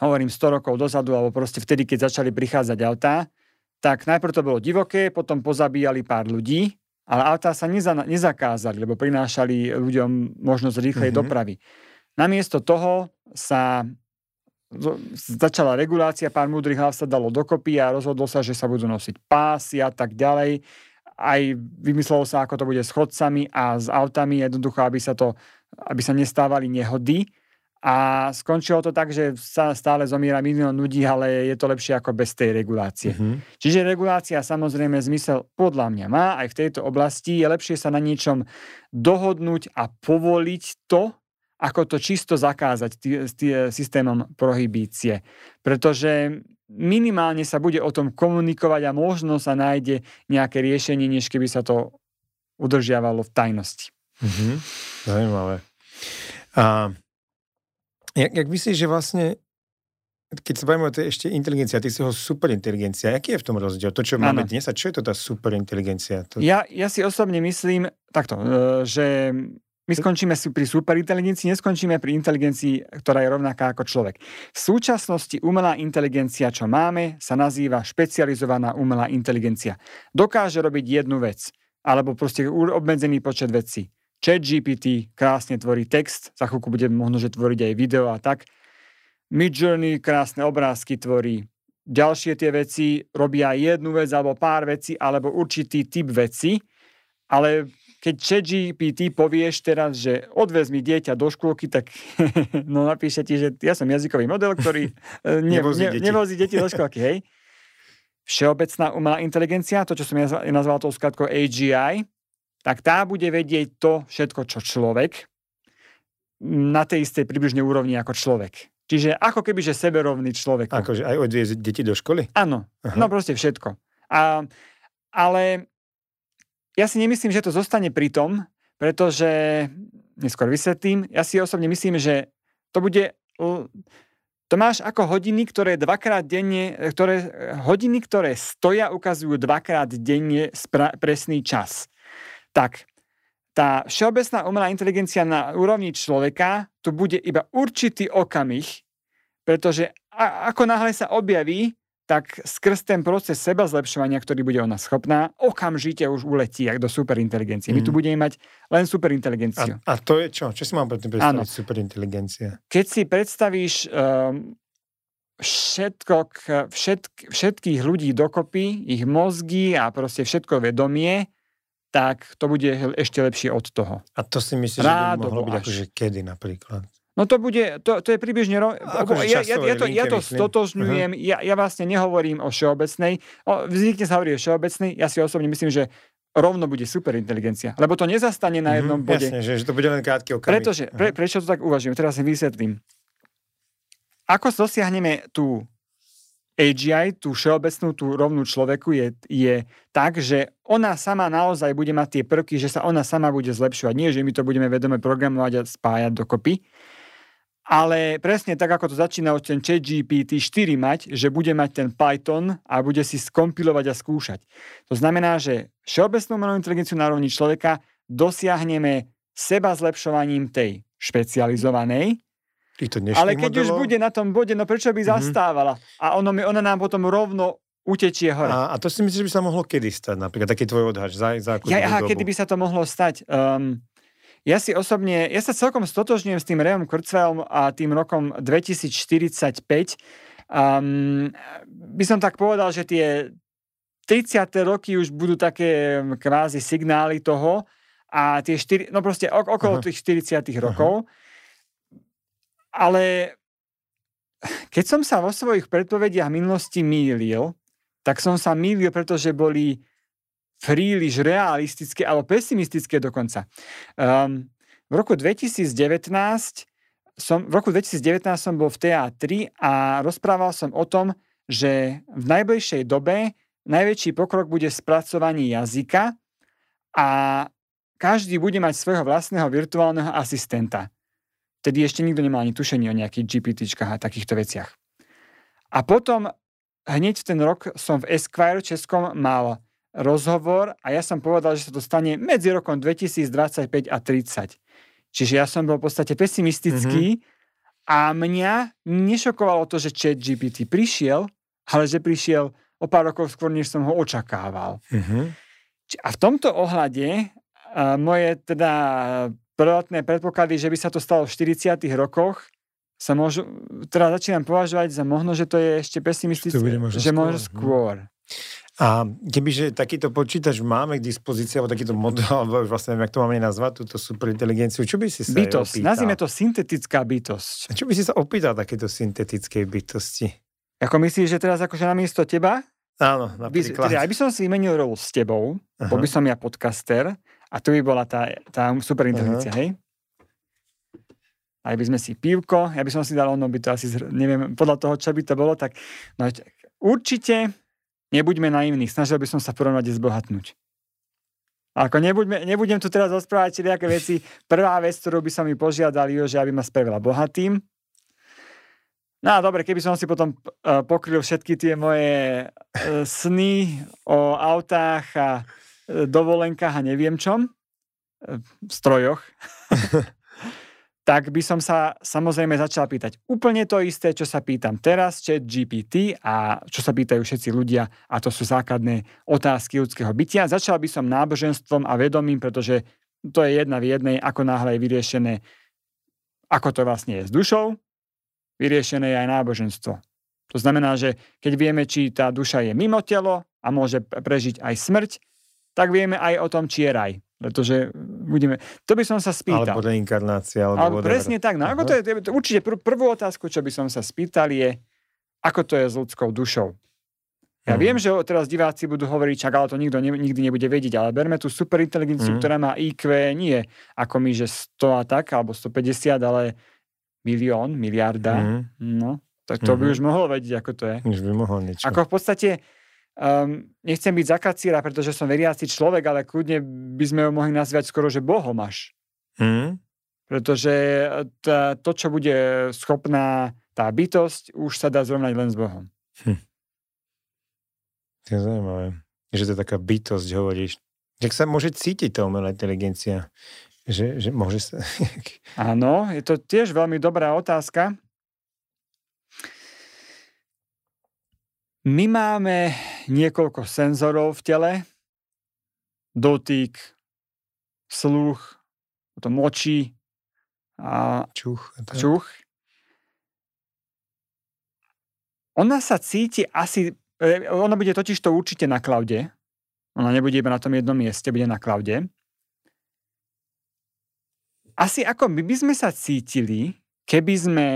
hovorím 100 rokov dozadu, alebo proste vtedy, keď začali prichádzať autá, tak najprv to bolo divoké, potom pozabíjali pár ľudí, ale autá sa neza, nezakázali, lebo prinášali ľuďom možnosť rýchlej mm-hmm. dopravy. Namiesto toho sa začala regulácia, pár múdrych hlav sa dalo dokopy a rozhodlo sa, že sa budú nosiť pásy a tak ďalej. Aj vymyslelo sa, ako to bude s chodcami a s autami, jednoducho, aby sa, to, aby sa nestávali nehody. A skončilo to tak, že sa stále zomiera milión ľudí, ale je to lepšie ako bez tej regulácie. Mm-hmm. Čiže regulácia samozrejme zmysel podľa mňa má aj v tejto oblasti. Je lepšie sa na niečom dohodnúť a povoliť to, ako to čisto zakázať tý, tý, systémom prohibície. Pretože minimálne sa bude o tom komunikovať a možno sa nájde nejaké riešenie, než keby sa to udržiavalo v tajnosti. Mm-hmm. Zajímavé. A Jak, jak myslíš, že vlastne, keď sa bavíme o tej ešte inteligencia, ty si ho superinteligencia, aký je v tom rozdiel? To, čo máme ano. dnes, a čo je to tá superinteligencia? To... Ja, ja si osobne myslím takto, e, že my skončíme pri superinteligencii, neskončíme pri inteligencii, ktorá je rovnaká ako človek. V súčasnosti umelá inteligencia, čo máme, sa nazýva špecializovaná umelá inteligencia. Dokáže robiť jednu vec, alebo proste obmedzený počet vecí. Chat GPT krásne tvorí text, za chvíľku bude možno, že tvoriť aj video a tak. Midjourney krásne obrázky tvorí. Ďalšie tie veci robia jednu vec alebo pár vecí alebo určitý typ veci, ale keď ChatGPT povieš teraz, že odvez mi dieťa do škôlky, tak no napíše ti, že ja som jazykový model, ktorý e, ne, nevozí, ne, deti. nevozí deti do škôlky, hej. Všeobecná umelá inteligencia, to, čo som ja nazval tou skratkou AGI, tak tá bude vedieť to všetko, čo človek, na tej istej približne úrovni ako človek. Čiže ako keby, že seberovný človek. Akože aj odviezť deti do školy? Áno, Aha. no proste všetko. A, ale ja si nemyslím, že to zostane pri tom, pretože, neskôr vysvetlím, ja si osobne myslím, že to bude to máš ako hodiny, ktoré dvakrát denne, ktoré, hodiny, ktoré stoja, ukazujú dvakrát denne spra- presný čas tak tá všeobecná umelá inteligencia na úrovni človeka tu bude iba určitý okamih, pretože a, ako náhle sa objaví, tak skrz ten proces seba zlepšovania, ktorý bude ona schopná, okamžite už uletí jak do superinteligencie. Mm. My tu mhm. budeme mať len superinteligenciu. A, a to je čo? Čo si mám predstaviť ano. superinteligencia? Keď si predstavíš um, všetko, všetk, všetkých ľudí dokopy, ich mozgy a proste všetko vedomie, tak to bude ešte lepšie od toho. A to si myslíš, že by mohlo byť akože kedy napríklad? No to bude, to, to je približne... Ro... Ako ja, ja, ja, to, ja to stotožňujem, uh-huh. ja, ja vlastne nehovorím o všeobecnej, o, vznikne sa hovorí o všeobecnej, ja si osobne myslím, že rovno bude superinteligencia. Lebo to nezastane na mhm, jednom mm, bode. Jasne, že, že to bude len krátky okamih. Pretože, pre, prečo to tak uvažujem? Teraz si vysvetlím. Ako dosiahneme tú AGI, tú všeobecnú, tú rovnú človeku, je, je tak, že ona sama naozaj bude mať tie prvky, že sa ona sama bude zlepšovať. Nie, že my to budeme vedome programovať a spájať dokopy, ale presne tak, ako to začína od ten chat GPT-4 mať, že bude mať ten Python a bude si skompilovať a skúšať. To znamená, že všeobecnú umelú inteligenciu na rovni človeka dosiahneme seba zlepšovaním tej špecializovanej, ale keď modelov? už bude na tom bode, no prečo by mm-hmm. zastávala? A ono, ona nám potom rovno utečie hore. A, a to si myslíš, že by sa mohlo kedy stať? Napríklad taký tvoj odhad? Za, za ja, aha, kedy by sa to mohlo stať? Um, ja si osobne, ja sa celkom stotožňujem s tým Reom Kurzweilom a tým rokom 2045. Um, by som tak povedal, že tie 30. roky už budú také kvázi signály toho a tie 4, no proste okolo Aha. tých 40. rokov. Aha. Ale keď som sa vo svojich predpovediach minulosti mýlil, tak som sa mýlil, pretože boli príliš realistické alebo pesimistické dokonca. Um, v roku 2019 som, v roku 2019 som bol v TA3 a rozprával som o tom, že v najbližšej dobe najväčší pokrok bude v spracovaní jazyka a každý bude mať svojho vlastného virtuálneho asistenta. Tedy ešte nikto nemal ani tušenie o nejakých GPTčkách a takýchto veciach. A potom hneď v ten rok som v Esquire Českom mal rozhovor a ja som povedal, že sa to stane medzi rokom 2025 a 30. Čiže ja som bol v podstate pesimistický mm-hmm. a mňa nešokovalo to, že chat GPT prišiel, ale že prišiel o pár rokov skôr, než som ho očakával. Mm-hmm. A v tomto ohľade moje teda prvotné predpoklady, že by sa to stalo v 40 rokoch, sa môžu, teda začínam považovať za možno, že to je ešte pesimistické, že možno skôr. A kebyže takýto počítač máme k dispozícii, alebo takýto model, alebo vlastne neviem, jak to máme nazvať, túto superinteligenciu, čo by si sa Bytosť, nazvime to syntetická bytosť. A čo by si sa opýtal takéto syntetickej bytosti? Ako myslíš, že teraz akože namiesto teba? Áno, napríklad. By, teda, aj by som si vymenil rolu s tebou, uh-huh. bol by som ja podcaster a tu by bola tá, tá superinteligencia, uh-huh. hej? Aj by sme si pívko, ja by som si dal ono, by to asi, neviem, podľa toho, čo by to bolo, tak no, určite Nebuďme naivní, snažil by som sa v prvom rade zbohatnúť. Ako nebuďme, nebudem tu teraz rozprávať nejaké veci. Prvá vec, ktorú by som mi požiadal, je, že aby ma spravila bohatým. No a dobre, keby som si potom uh, pokryl všetky tie moje uh, sny o autách a uh, dovolenkách a neviem čom, v strojoch, tak by som sa samozrejme začal pýtať úplne to isté, čo sa pýtam teraz, chat GPT a čo sa pýtajú všetci ľudia a to sú základné otázky ľudského bytia. Začal by som náboženstvom a vedomím, pretože to je jedna v jednej, ako náhle je vyriešené, ako to vlastne je s dušou, vyriešené je aj náboženstvo. To znamená, že keď vieme, či tá duša je mimo telo a môže prežiť aj smrť, tak vieme aj o tom, či je raj. Pretože budeme... To by som sa spýtal. Alebo reinkarnácia. Alebo, alebo presne tak. No, ako to je, určite pr- prvú otázku, čo by som sa spýtal je, ako to je s ľudskou dušou. Ja hmm. viem, že teraz diváci budú hovoriť, čak, ale to nikto ne, nikdy nebude vedieť, ale berme tú superinteligenciu, hmm. ktorá má IQ nie ako my, že 100 a tak, alebo 150, ale milión, miliarda. Hmm. No, tak to hmm. by už mohol vedieť, ako to je. Už by mohol niečo. Ako v podstate Um, nechcem byť zakacíra, pretože som veriaci človek, ale kľudne by sme ho mohli nazvať skoro, že Bohom až. Mm. Pretože tá, to, čo bude schopná tá bytosť, už sa dá zrovnať len s Bohom. Hm. To je zaujímavé, že to je taká bytosť, hovoríš. Jak sa môže cítiť tá umelá inteligencia? Že, že môže sa... Áno, je to tiež veľmi dobrá otázka. My máme niekoľko senzorov v tele, dotyk, sluch, potom oči a čuch. A čuch. Ona sa cíti asi, e, ona bude totiž to určite na klaude. Ona nebude iba na tom jednom mieste, bude na klaude. Asi ako my by sme sa cítili, keby sme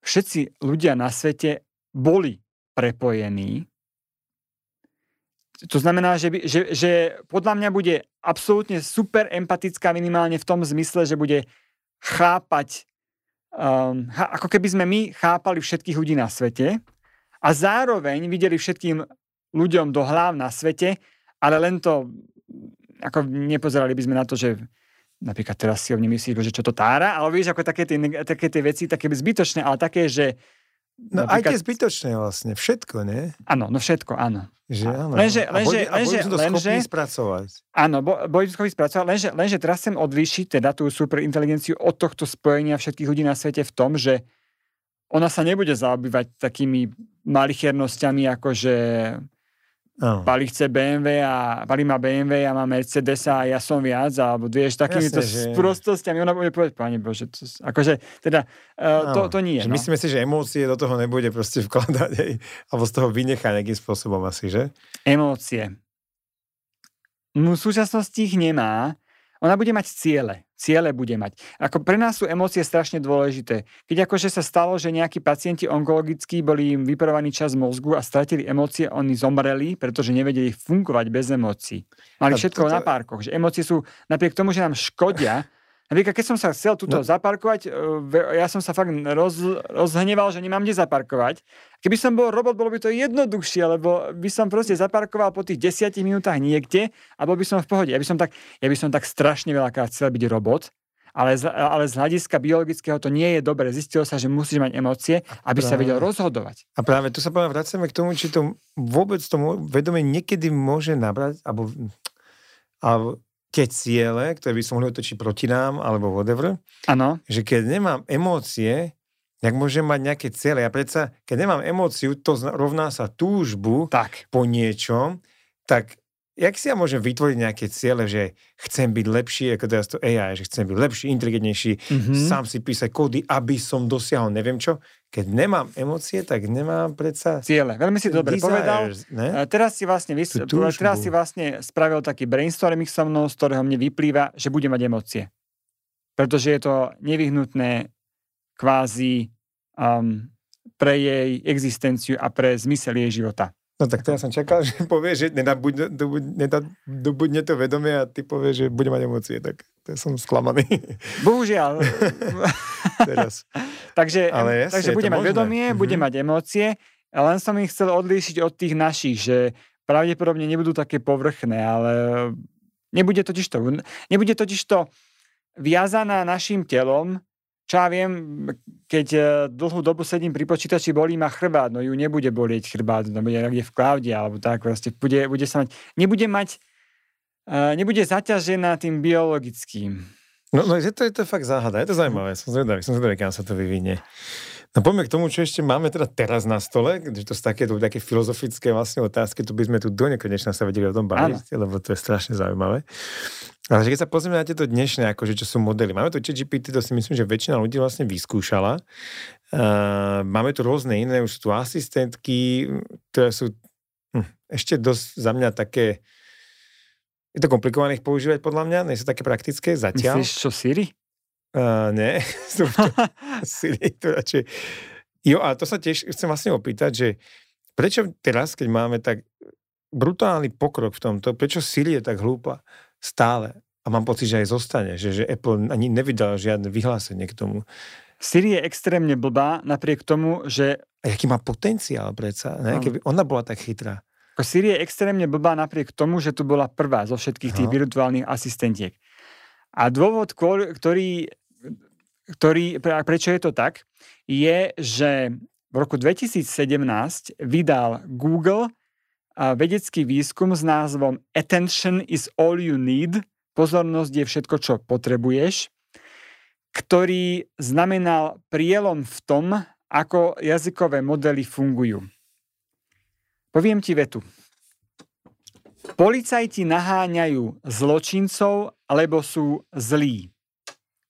všetci ľudia na svete boli prepojení. To znamená, že, že, že podľa mňa bude absolútne super empatická minimálne v tom zmysle, že bude chápať, um, ako keby sme my chápali všetkých ľudí na svete a zároveň videli všetkým ľuďom do hlav na svete, ale len to, ako nepozerali by sme na to, že napríklad teraz si o mne myslíš, že čo to tára, ale vieš, ako také tie, také tie veci, také zbytočné, ale také, že... No aj tie zbytočné vlastne, všetko, nie? Áno, no všetko, áno. Že áno. Lenže, lenže, a boli, lenže, a boli lenže, spracovať. Áno, boli schopní spracovať, lenže, lenže teraz chcem odlíšiť teda tú superinteligenciu od tohto spojenia všetkých ľudí na svete v tom, že ona sa nebude zaobývať takými malichernosťami, ako že Oh. Pali chce BMW a Pali má BMW a má Mercedes a ja som viac, alebo vieš, takýmito že... prostostiami, ona bude povedať, pani Bože, to, akože, teda, uh, to, to nie. Že no. Myslíme si, že emócie do toho nebude proste vkladať, aj, alebo z toho vynechať nejakým spôsobom asi, že? Emócie. No, v súčasnosti ich nemá, ona bude mať ciele. Ciele bude mať. Ako pre nás sú emócie strašne dôležité. Keď akože sa stalo, že nejakí pacienti onkologickí boli im vyparovaný čas mozgu a stratili emócie, oni zomreli, pretože nevedeli fungovať bez emócií. Mali všetko na párkoch. Že emócie sú, napriek tomu, že nám škodia, Napríklad, keď som sa chcel túto no. zaparkovať, e, ja som sa fakt roz, rozhneval, že nemám kde zaparkovať. Keby som bol robot, bolo by to jednoduchšie, lebo by som proste zaparkoval po tých desiatich minútach niekde a bol by som v pohode. Ja by som tak, ja by som tak strašne veľakrát chcel byť robot, ale z, ale z hľadiska biologického to nie je dobre. Zistilo sa, že musíš mať emócie, aby práve. sa vedel rozhodovať. A práve tu sa práve vracame k tomu, či to vôbec to vedomie niekedy môže nabrať, alebo, alebo tie ciele, ktoré by som mohli otočiť proti nám, alebo whatever, ano. že keď nemám emócie, jak môžem mať nejaké ciele. Ja predsa, keď nemám emóciu, to rovná sa túžbu tak. po niečom, tak jak si ja môžem vytvoriť nejaké ciele, že chcem byť lepší, ako teraz to AI, že chcem byť lepší, inteligentnejší, mm-hmm. sám si písať kódy, aby som dosiahol neviem čo. Keď nemám emócie, tak nemám predsa... Ciele. Veľmi si to dobre povedal. Ne? Teraz si, vlastne vys... teraz si vlastne spravil taký brainstorming so mnou, z ktorého mne vyplýva, že bude mať emócie. Pretože je to nevyhnutné kvázi um, pre jej existenciu a pre zmysel jej života. No tak ja som čakal, že povie, že nedobudne to vedomie a ty povie, že bude mať emócie, tak to som sklamaný. Bohužiaľ. Teraz. takže Ale jasne, takže bude mať možné. vedomie, mm-hmm. bude mať emócie, len som ich chcel odlíšiť od tých našich, že pravdepodobne nebudú také povrchné, ale nebude totiž to, nebude totiž to viazaná našim telom, čo ja viem, keď e, dlhú dobu sedím pri počítači, bolí ma chrbát, no ju nebude bolieť chrbát, no bude niekde v cloude, alebo tak proste, bude, bude sa mať, nebude mať, uh, nebude zaťažená tým biologickým. No, no je to, je to fakt záhada, je to zaujímavé, som zvedavý, som zvedavý, kam sa to vyvinie. No poďme k tomu, čo ešte máme teda teraz na stole, že to sú také, to také filozofické vlastne otázky, tu by sme tu do nekonečna sa vedeli o tom baviť, lebo to je strašne zaujímavé. Ale keď sa pozrieme na tieto dnešné, akože čo sú modely, máme tu ChatGPT, to si myslím, že väčšina ľudí vlastne vyskúšala. Uh, máme tu rôzne iné, už sú tu asistentky, ktoré sú hm, ešte dosť za mňa také, je to komplikované ich používať podľa mňa, nie sú také praktické zatiaľ. Myslíš, čo Siri? Uh, nie, Siri to radšej... Jo, a to sa tiež chcem vlastne opýtať, že prečo teraz, keď máme tak brutálny pokrok v tomto, prečo Siri je tak hlúpa stále? A mám pocit, že aj zostane, že, že Apple ani nevydal žiadne vyhlásenie k tomu. Siri je extrémne blbá, napriek tomu, že... A aký má potenciál predsa, ne? No. Keby ona bola tak chytrá. Siri je extrémne blbá napriek tomu, že tu bola prvá zo všetkých tých no. virtuálnych asistentiek. A dôvod, ktorý ktorý, prečo je to tak, je, že v roku 2017 vydal Google vedecký výskum s názvom Attention is all you need, pozornosť je všetko, čo potrebuješ, ktorý znamenal prielom v tom, ako jazykové modely fungujú. Poviem ti vetu. Policajti naháňajú zločincov, alebo sú zlí.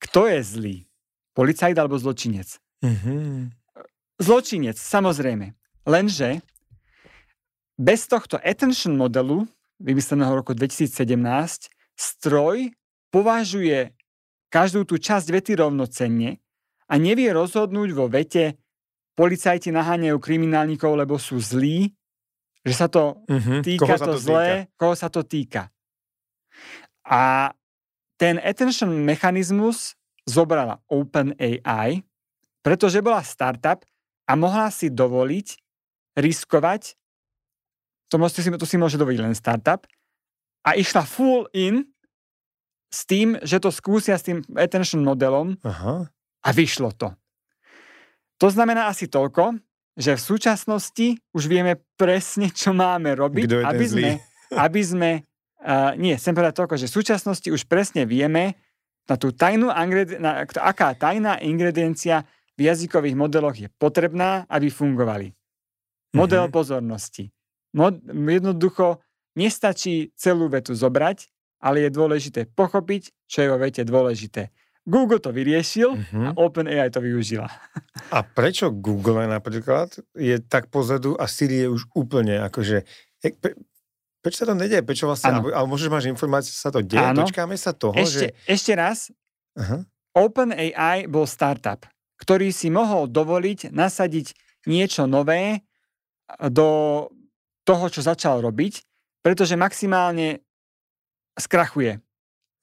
Kto je zlý? Policajt alebo zločinec? Mm-hmm. Zločinec, samozrejme. Lenže bez tohto attention modelu, vymysleného roku 2017, stroj považuje každú tú časť vety rovnocenne a nevie rozhodnúť vo vete policajti naháňajú kriminálnikov, lebo sú zlí, že sa to uh-huh. týka to, to zlé, týka? koho sa to týka. A ten attention mechanizmus zobrala OpenAI, pretože bola startup a mohla si dovoliť riskovať, to, si, to si môže dovoliť len startup, a išla full in s tým, že to skúsia s tým attention modelom Aha. a vyšlo to. To znamená asi toľko, že v súčasnosti už vieme presne, čo máme robiť, aby sme, aby sme, uh, nie, chcem povedať toľko, že v súčasnosti už presne vieme na tú tajnú, na, aká tajná ingrediencia v jazykových modeloch je potrebná, aby fungovali. Model mm-hmm. pozornosti. Mod, jednoducho nestačí celú vetu zobrať, ale je dôležité pochopiť, čo je vo vete dôležité. Google to vyriešil uh-huh. a OpenAI to využila. A prečo Google napríklad je tak pozadu a Siri je už úplne akože... Pre, prečo sa to nedieje? Prečo vlastne... Ale, ale môžeš máš informácie, sa to deje? Ano. Počkáme sa toho, ešte, že... Ešte raz. Uh-huh. OpenAI bol startup, ktorý si mohol dovoliť nasadiť niečo nové do toho, čo začal robiť, pretože maximálne skrachuje.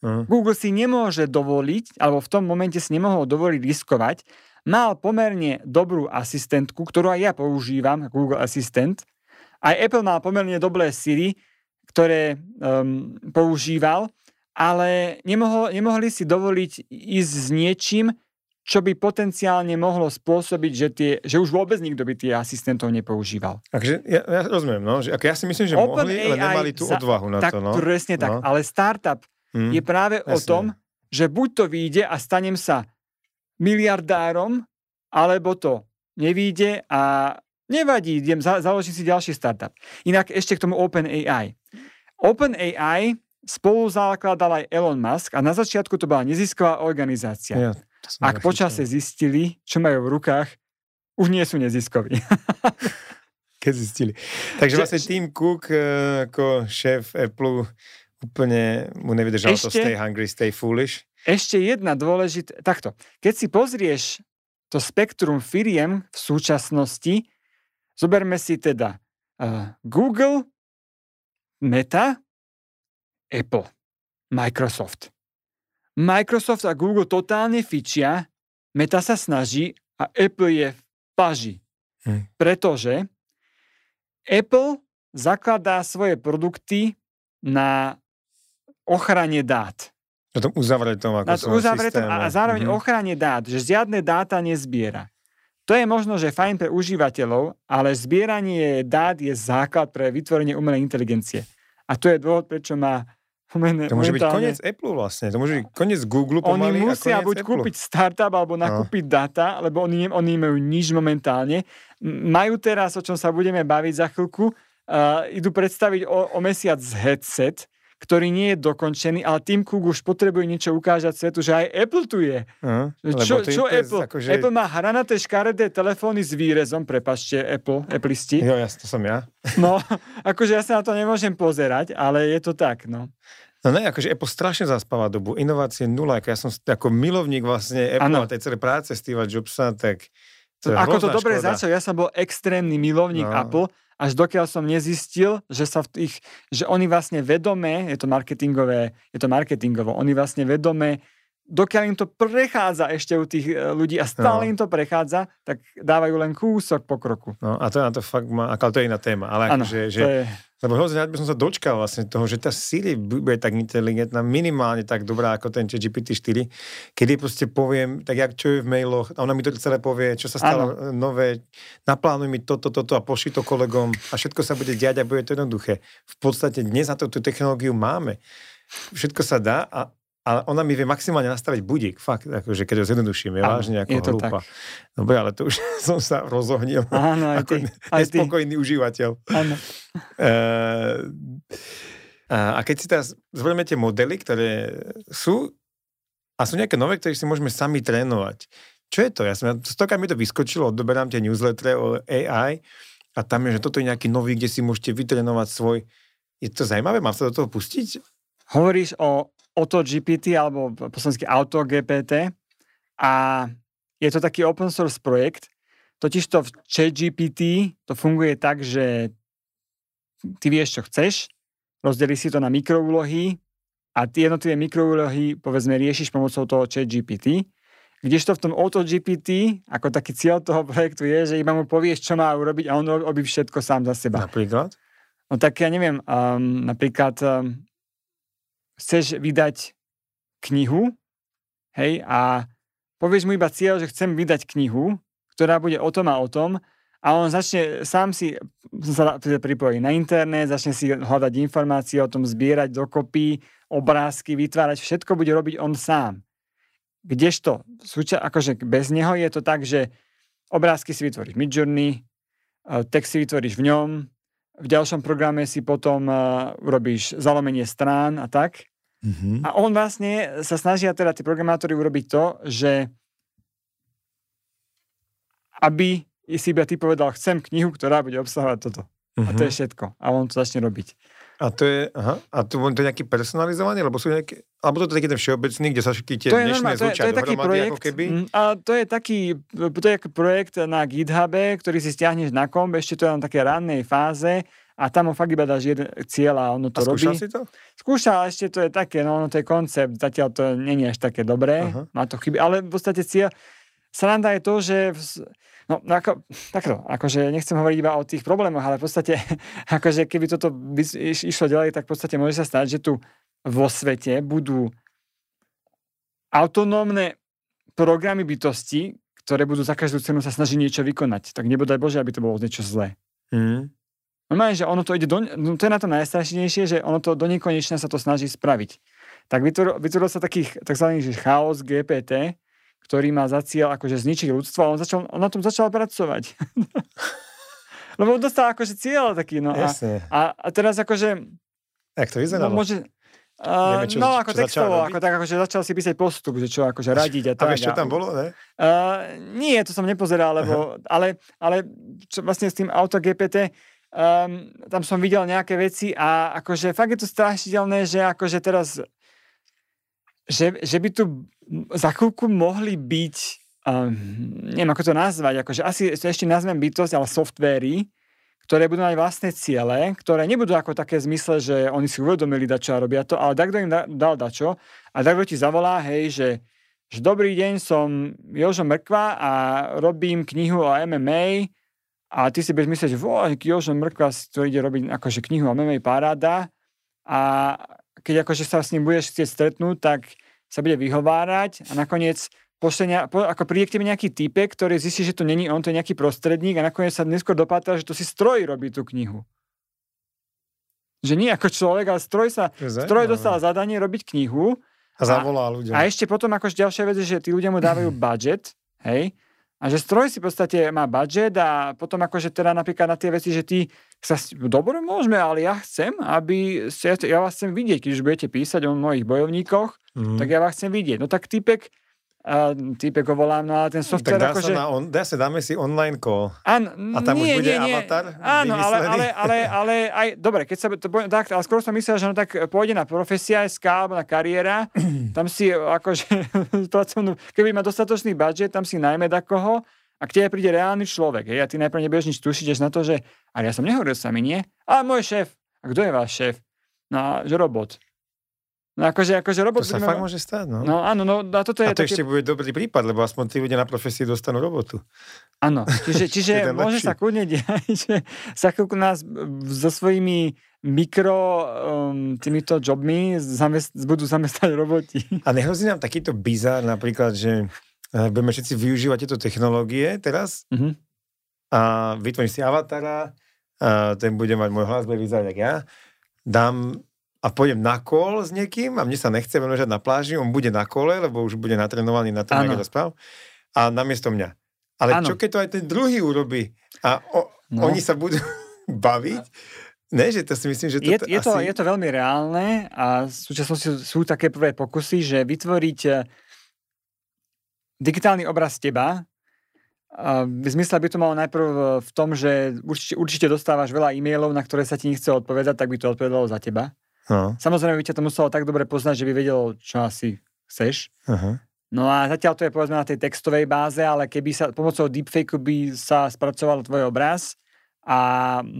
Uh-huh. Google si nemôže dovoliť, alebo v tom momente si nemohol dovoliť riskovať. Mal pomerne dobrú asistentku, ktorú aj ja používam, Google Assistant. Aj Apple mal pomerne dobré Siri, ktoré um, používal, ale nemohol, nemohli si dovoliť ísť s niečím, čo by potenciálne mohlo spôsobiť, že, tie, že už vôbec nikto by tie asistentov nepoužíval. Takže ja, ja rozumiem, no, že, ja si myslím, že Open mohli, AI ale nemali tú odvahu na tak, to. No. Presne tak, no. ale startup mm, je práve jasne. o tom, že buď to vyjde a stanem sa miliardárom, alebo to nevíde a nevadí, idem, za, založím si ďalší startup. Inak ešte k tomu OpenAI. OpenAI spolu zakladal aj Elon Musk a na začiatku to bola nezisková organizácia. Ja, Ak počase zistili, čo majú v rukách, už nie sú neziskoví. Keď zistili. Takže že, vlastne Tim Cook eh, ako šéf Apple úplne mu nevydržal ešte, to stay hungry, stay foolish. Ešte jedna dôležitá, takto, keď si pozrieš to spektrum firiem v súčasnosti, zoberme si teda uh, Google, Meta, Apple, Microsoft. Microsoft a Google totálne fičia, Meta sa snaží a Apple je v paži. Hm. Pretože Apple zakladá svoje produkty na ochrane dát. Na tom uzavretom ako na tom uzavretom a zároveň mm-hmm. ochrane dát, že žiadne dáta nezbiera. To je možno, že fajn pre užívateľov, ale zbieranie dát je základ pre vytvorenie umelej inteligencie. A to je dôvod, prečo má Momen, to môže byť koniec Apple vlastne, to môže byť koniec Google pomaly Oni musia buď Apple. kúpiť startup alebo no. nakúpiť no. data, lebo oni, oni nemajú nič momentálne. Majú teraz, o čom sa budeme baviť za chvíľku, uh, idú predstaviť o, o mesiac headset, ktorý nie je dokončený, ale Tim Cook už potrebuje niečo ukážať svetu, že aj Apple tu je. Uh, čo čo Apple? Akože... Apple má hranaté škaredé telefóny s výrezom, prepašte Apple, Appleisti. Jo, ja, to som ja. No, akože ja sa na to nemôžem pozerať, ale je to tak, no. No ne, akože Apple strašne zaspáva dobu. Inovácie nula. Ako ja som ako milovník vlastne Apple ano. a tej celej práce Steve Jobsa, tak to Ako to dobre začal, ja som bol extrémny milovník no. Apple, až dokiaľ som nezistil, že sa v tých, že oni vlastne vedome, je to marketingové, je to marketingovo, oni vlastne vedome, dokiaľ im to prechádza ešte u tých e, ľudí a stále no. im to prechádza, tak dávajú len kúsok pokroku. No a to na to fakt má, ale to je iná téma, ale ano, akože, že, je... Lebo hrozne by som sa dočkal vlastne toho, že tá Siri bude tak inteligentná, minimálne tak dobrá ako ten GPT-4, kedy proste poviem, tak jak čo je v mailoch, a ona mi to celé povie, čo sa stalo ano. nové, naplánuj mi toto, toto a pošli to kolegom a všetko sa bude diať a bude to jednoduché. V podstate dnes na to tú technológiu máme. Všetko sa dá a, ale ona mi vie maximálne nastaviť budík, fakt, akože keď ho zjednoduším, je áno, vážne ako je to hlúpa. Dobre, ale to už som sa rozohnil áno, aj ako ty, aj nespokojný ty. užívateľ. Áno. E, a keď si teraz zvolíme tie modely, ktoré sú a sú nejaké nové, ktoré si môžeme sami trénovať. Čo je to? Ja som, stokrát mi to vyskočilo, odoberám tie newslettere o AI a tam je, že toto je nejaký nový, kde si môžete vytrénovať svoj... Je to zaujímavé? Mám sa do toho pustiť? Hovoríš o Auto GPT alebo po Auto GPT a je to taký open source projekt, totiž to v ChatGPT to funguje tak, že ty vieš, čo chceš, rozdeli si to na mikroúlohy a tie jednotlivé mikroúlohy povedzme riešiš pomocou toho ChatGPT, kdežto v tom AutoGPT, ako taký cieľ toho projektu je, že iba mu povieš, čo má urobiť a on robí všetko sám za seba. Napríklad? No tak ja neviem, um, napríklad um, chceš vydať knihu, hej, a povieš mu iba cieľ, že chcem vydať knihu, ktorá bude o tom a o tom, a on začne sám si sa pripojí na internet, začne si hľadať informácie o tom, zbierať dokopy, obrázky, vytvárať, všetko bude robiť on sám. Kdežto, súča- akože bez neho je to tak, že obrázky si vytvoríš Midjourney, e, text si vytvoríš v ňom, v ďalšom programe si potom uh, urobíš zalomenie strán a tak. Mm-hmm. A on vlastne sa snažia teda tí programátori urobiť to, že aby si iba ty povedal, chcem knihu, ktorá bude obsahovať toto. Mm-hmm. A to je mhm. všetko. A on to začne robiť. A to je, aha, a to, to je nejaký personalizovaný, alebo sú nejaké, alebo to je taký ten všeobecný, kde sa všetky tie to je dnešné normál, to je, to je taký projekt, ako keby? Mm, a to je taký, to je projekt na GitHube, ktorý si stiahneš na komb, ešte to je na také rannej fáze a tam fakt iba dáš jeden cieľ a ono to a robí. si to? Skúšal, ešte to je také, no ono to je koncept, zatiaľ to není až také dobré, uh-huh. má to chyby, ale v podstate cieľ, sranda je to, že No, no ako, takto, akože nechcem hovoriť iba o tých problémoch, ale v podstate, akože keby toto by išlo ďalej, tak v podstate môže sa stať, že tu vo svete budú autonómne programy bytosti, ktoré budú za každú cenu sa snažiť niečo vykonať. Tak nebodaj Bože, aby to bolo niečo zlé. Mm. Normálne, že ono to ide do, no to je na to najstrašnejšie, že ono to do nekonečna sa to snaží spraviť. Tak vytvoril, vytvoril sa takých tzv. chaos GPT, ktorý má za cieľ akože zničiť ľudstvo a on, začal, on na tom začal pracovať. Lebo on dostal akože cieľ taký, no. A, a, a teraz akože... Jak to vyzeralo? No, môže, Uh, Vieme, čo, no, ako čo textovo, ako, tak, akože začal si písať postup, že čo akože radiť a tak. A vieš, čo tam bolo, ne? Uh, nie, to som nepozeral, lebo, ale, ale čo vlastne s tým auto GPT, um, tam som videl nejaké veci a akože fakt je to strašidelné, že akože teraz že, že by tu za chvíľku mohli byť, um, neviem ako to nazvať, akože asi ešte nazvem bytosť, ale softvery, ktoré budú mať vlastné ciele, ktoré nebudú ako také zmysle, že oni si uvedomili dačo a robia to, ale takto im da, dal dačo a takto ti zavolá, hej, že, že dobrý deň, som Jožo Mrkva a robím knihu o MMA a ty si budeš myslieť, že Jožo Mrkva, to ide robiť akože knihu o MMA paráda. A keď akože sa s ním budeš chcieť stretnúť, tak sa bude vyhovárať a nakoniec pošle, po, ako príde k tebe nejaký typek, ktorý zistí, že to není on, to je nejaký prostredník a nakoniec sa neskôr dopátra, že to si stroj robí tú knihu. Že nie ako človek, ale stroj sa, stroj dostal zadanie robiť knihu. A zavolá ľudia. A ešte potom akož ďalšia vec je, že tí ľudia mu dávajú budget, hej, a že stroj si v podstate má budget a potom akože teda napríklad na tie veci, že ty sa, dobre môžeme, ale ja chcem, aby, ja, ja vás chcem vidieť, keď už budete písať o mojich bojovníkoch, mm. tak ja vás chcem vidieť. No tak typek, a týpek ho volám, no ale ten software tak dá akože... Sa on, dá sa, dáme si online call. Áno, a tam nie, už bude nie, nie. avatar Áno, ale, ale, ale, ale, aj, dobre, keď sa to poviem, tak, ale skôr som myslel, že no tak pôjde na profesia SK alebo na kariéra, tam si akože keby má dostatočný budget, tam si najmä koho a k tebe príde reálny človek, hej, a ty najprv nebudeš nič tušiť na to, že ale ja som nehovoril sami, nie? Ale môj šéf. A kto je váš šéf? No, že robot. No akože, akože robot... To sa fakt môže stať, no. No áno, no a toto je... A to také... ešte bude dobrý prípad, lebo aspoň tí ľudia na profesii dostanú robotu. Áno, čiže, čiže môže sa kľudne diať, že sa nás so svojimi mikro um, týmito jobmi zamest- budú zamestnať roboti. A nehrozí nám takýto bizár napríklad, že Eh, budeme všetci využívať tieto technológie teraz mm-hmm. a vytvorím si avatara, a ten bude mať môj hlas, bude vyzerať jak ja, dám a pôjdem na kol s niekým a mne sa nechce veľmi na pláži, on bude na kole, lebo už bude natrenovaný na tom, ako a namiesto mňa. Ale ano. čo keď to aj ten druhý urobí a o, no. oni sa budú baviť, Ne, že to si myslím, že to, je, je, asi... to, je to veľmi reálne a v súčasnosti sú také prvé pokusy, že vytvoriť eh, digitálny obraz teba, v zmysle by to malo najprv v tom, že určite, určite dostávaš veľa e-mailov, na ktoré sa ti nechce odpovedať, tak by to odpovedalo za teba. No. Samozrejme by ťa to muselo tak dobre poznať, že by vedelo, čo asi chceš. Uh-huh. No a zatiaľ to je povedzme na tej textovej báze, ale keby sa pomocou deepfakeu by sa spracoval tvoj obraz, a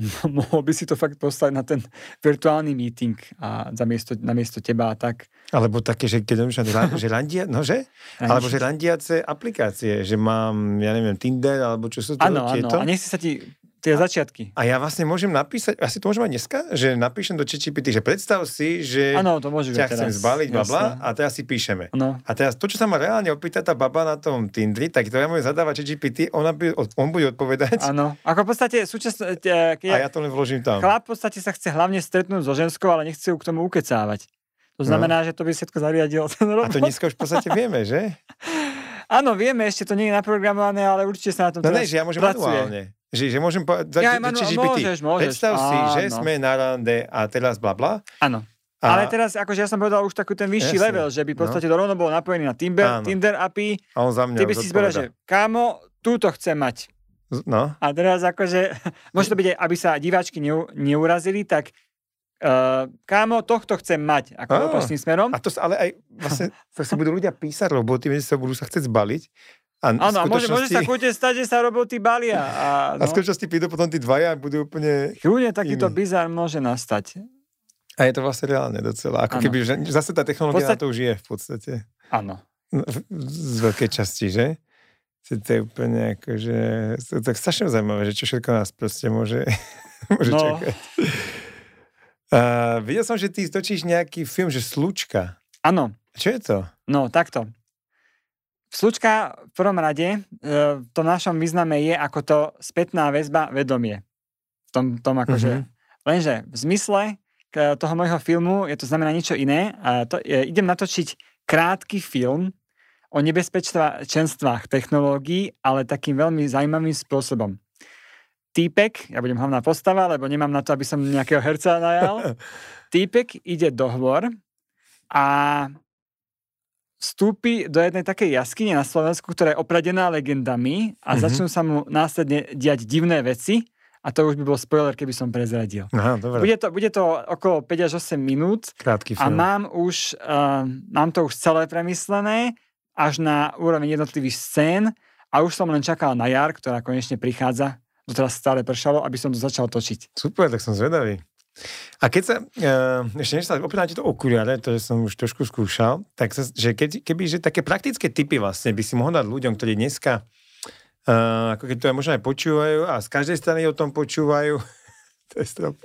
mohol by si to fakt poslať na ten virtuálny meeting a za miesto, na miesto teba a tak. Alebo také, že keď že, že randia, no že? Alebo že randiace aplikácie, že mám, ja neviem, Tinder, alebo čo sú to Áno, áno, a nech si sa ti tie začiatky. A ja vlastne môžem napísať, asi to môžem aj dneska, že napíšem do ChatGPT, že predstav si, že ano, to môže ťa chcem zbaliť, bla, a teraz si píšeme. Ano. A teraz to, čo sa ma reálne opýta tá baba na tom Tindri, tak to ja môžem zadávať ChatGPT, by, on bude odpovedať. Áno, ako v podstate súčasne... a ja to len vložím tam. Chlap v podstate sa chce hlavne stretnúť so ženskou, ale nechce ju k tomu ukecávať. To no. znamená, no. že to by všetko zariadil ten robot. A to dneska už v podstate vieme, že? Áno, vieme, ešte to nie je naprogramované, ale určite sa na tom No ne, že ja môžem pracuje. manuálne. Že, že môžem povedať, ja, manu, môžeš, môžeš. Predstav si, Áno. že sme na rande a teraz bla bla. Áno. A... Ale teraz, akože ja som povedal už taký ten vyšší Jasne. level, že by v podstate no. rovno bol napojený na Timber, Tinder API. A on za mňa Ty by si zberal, že kámo, túto chcem mať. No. A teraz akože, môže to byť aby sa diváčky neu, neurazili, tak Uh, kámo, tohto chcem mať, ako oh, opačným smerom. A to ale aj vlastne, to sa budú ľudia písať roboty, sa budú sa chcieť zbaliť Áno, skutočnosti... môže, môže sa kľudne stať, že sa roboty balia. A, no. a v skutočnosti prídu potom tí dvaja a budú úplne Kľudne takýto iný. bizar môže nastať. A je to vlastne reálne docela. Ako ano. keby, že zase tá technológia podstate... na to už je v podstate. Áno. No, z veľkej časti, že? To je úplne ako, že... To je tak strašne zaujímavé, že čo všetko nás proste môže, môže no. čakať. A videl som, že ty točíš nejaký film, že Slučka. Áno. Čo je to? No, takto. Slučka v prvom rade e, v tom našom význame je ako to spätná väzba vedomie. V tom, tom akože. Mm-hmm. Lenže v zmysle toho môjho filmu je to znamená niečo iné. A to, je, idem natočiť krátky film o nebezpečenstvách technológií, ale takým veľmi zaujímavým spôsobom. Týpek, ja budem hlavná postava, lebo nemám na to, aby som nejakého herca najal. Týpek ide do hvor a vstúpi do jednej takej jaskyne na Slovensku, ktorá je opradená legendami a mm-hmm. začnú sa mu následne diať divné veci a to už by bol spoiler, keby som prezradil. Aha, dobre. Bude, to, bude to okolo 5 až 8 minút Krátky film. a mám už, uh, mám to už celé premyslené až na úroveň jednotlivých scén a už som len čakal na jar, ktorá konečne prichádza. Doteraz stále pršalo, aby som to začal točiť. Super, tak som zvedavý. A keď sa, uh, ešte než sa opýtam to okuliare, to som už trošku skúšal, tak sa, že keď, keby, že také praktické typy vlastne by si mohol dať ľuďom, ktorí dneska, uh, ako keď to aj možno aj počúvajú a z každej strany o tom počúvajú, to je strop,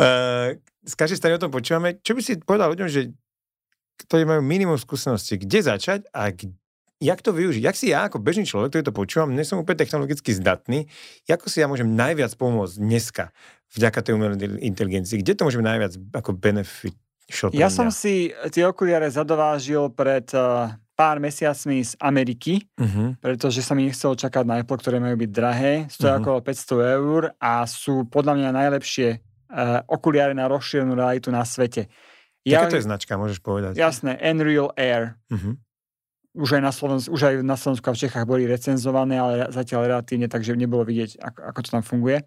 uh, z každej strany o tom počúvame, čo by si povedal ľuďom, že ktorí majú minimum skúsenosti, kde začať a jak to využiť? Jak si ja ako bežný človek, ktorý to počúvam, nie som úplne technologicky zdatný, ako si ja môžem najviac pomôcť dneska vďaka tej umelej inteligencii? Kde to môžeme najviac ako benefit? Ja som si tie okuliare zadovážil pred uh, pár mesiacmi z Ameriky, uh-huh. pretože sa mi nechcelo čakať na Apple, ktoré majú byť drahé. Stojí uh-huh. okolo 500 eur a sú podľa mňa najlepšie uh, okuliare na rozšírenú realitu na svete. Ja, Jaká to je značka, môžeš povedať? Jasné, Unreal Air. Uh-huh. Už aj, na Slovensku, už aj na Slovensku a v Čechách boli recenzované, ale zatiaľ relatívne, takže nebolo vidieť, ako, ako to tam funguje.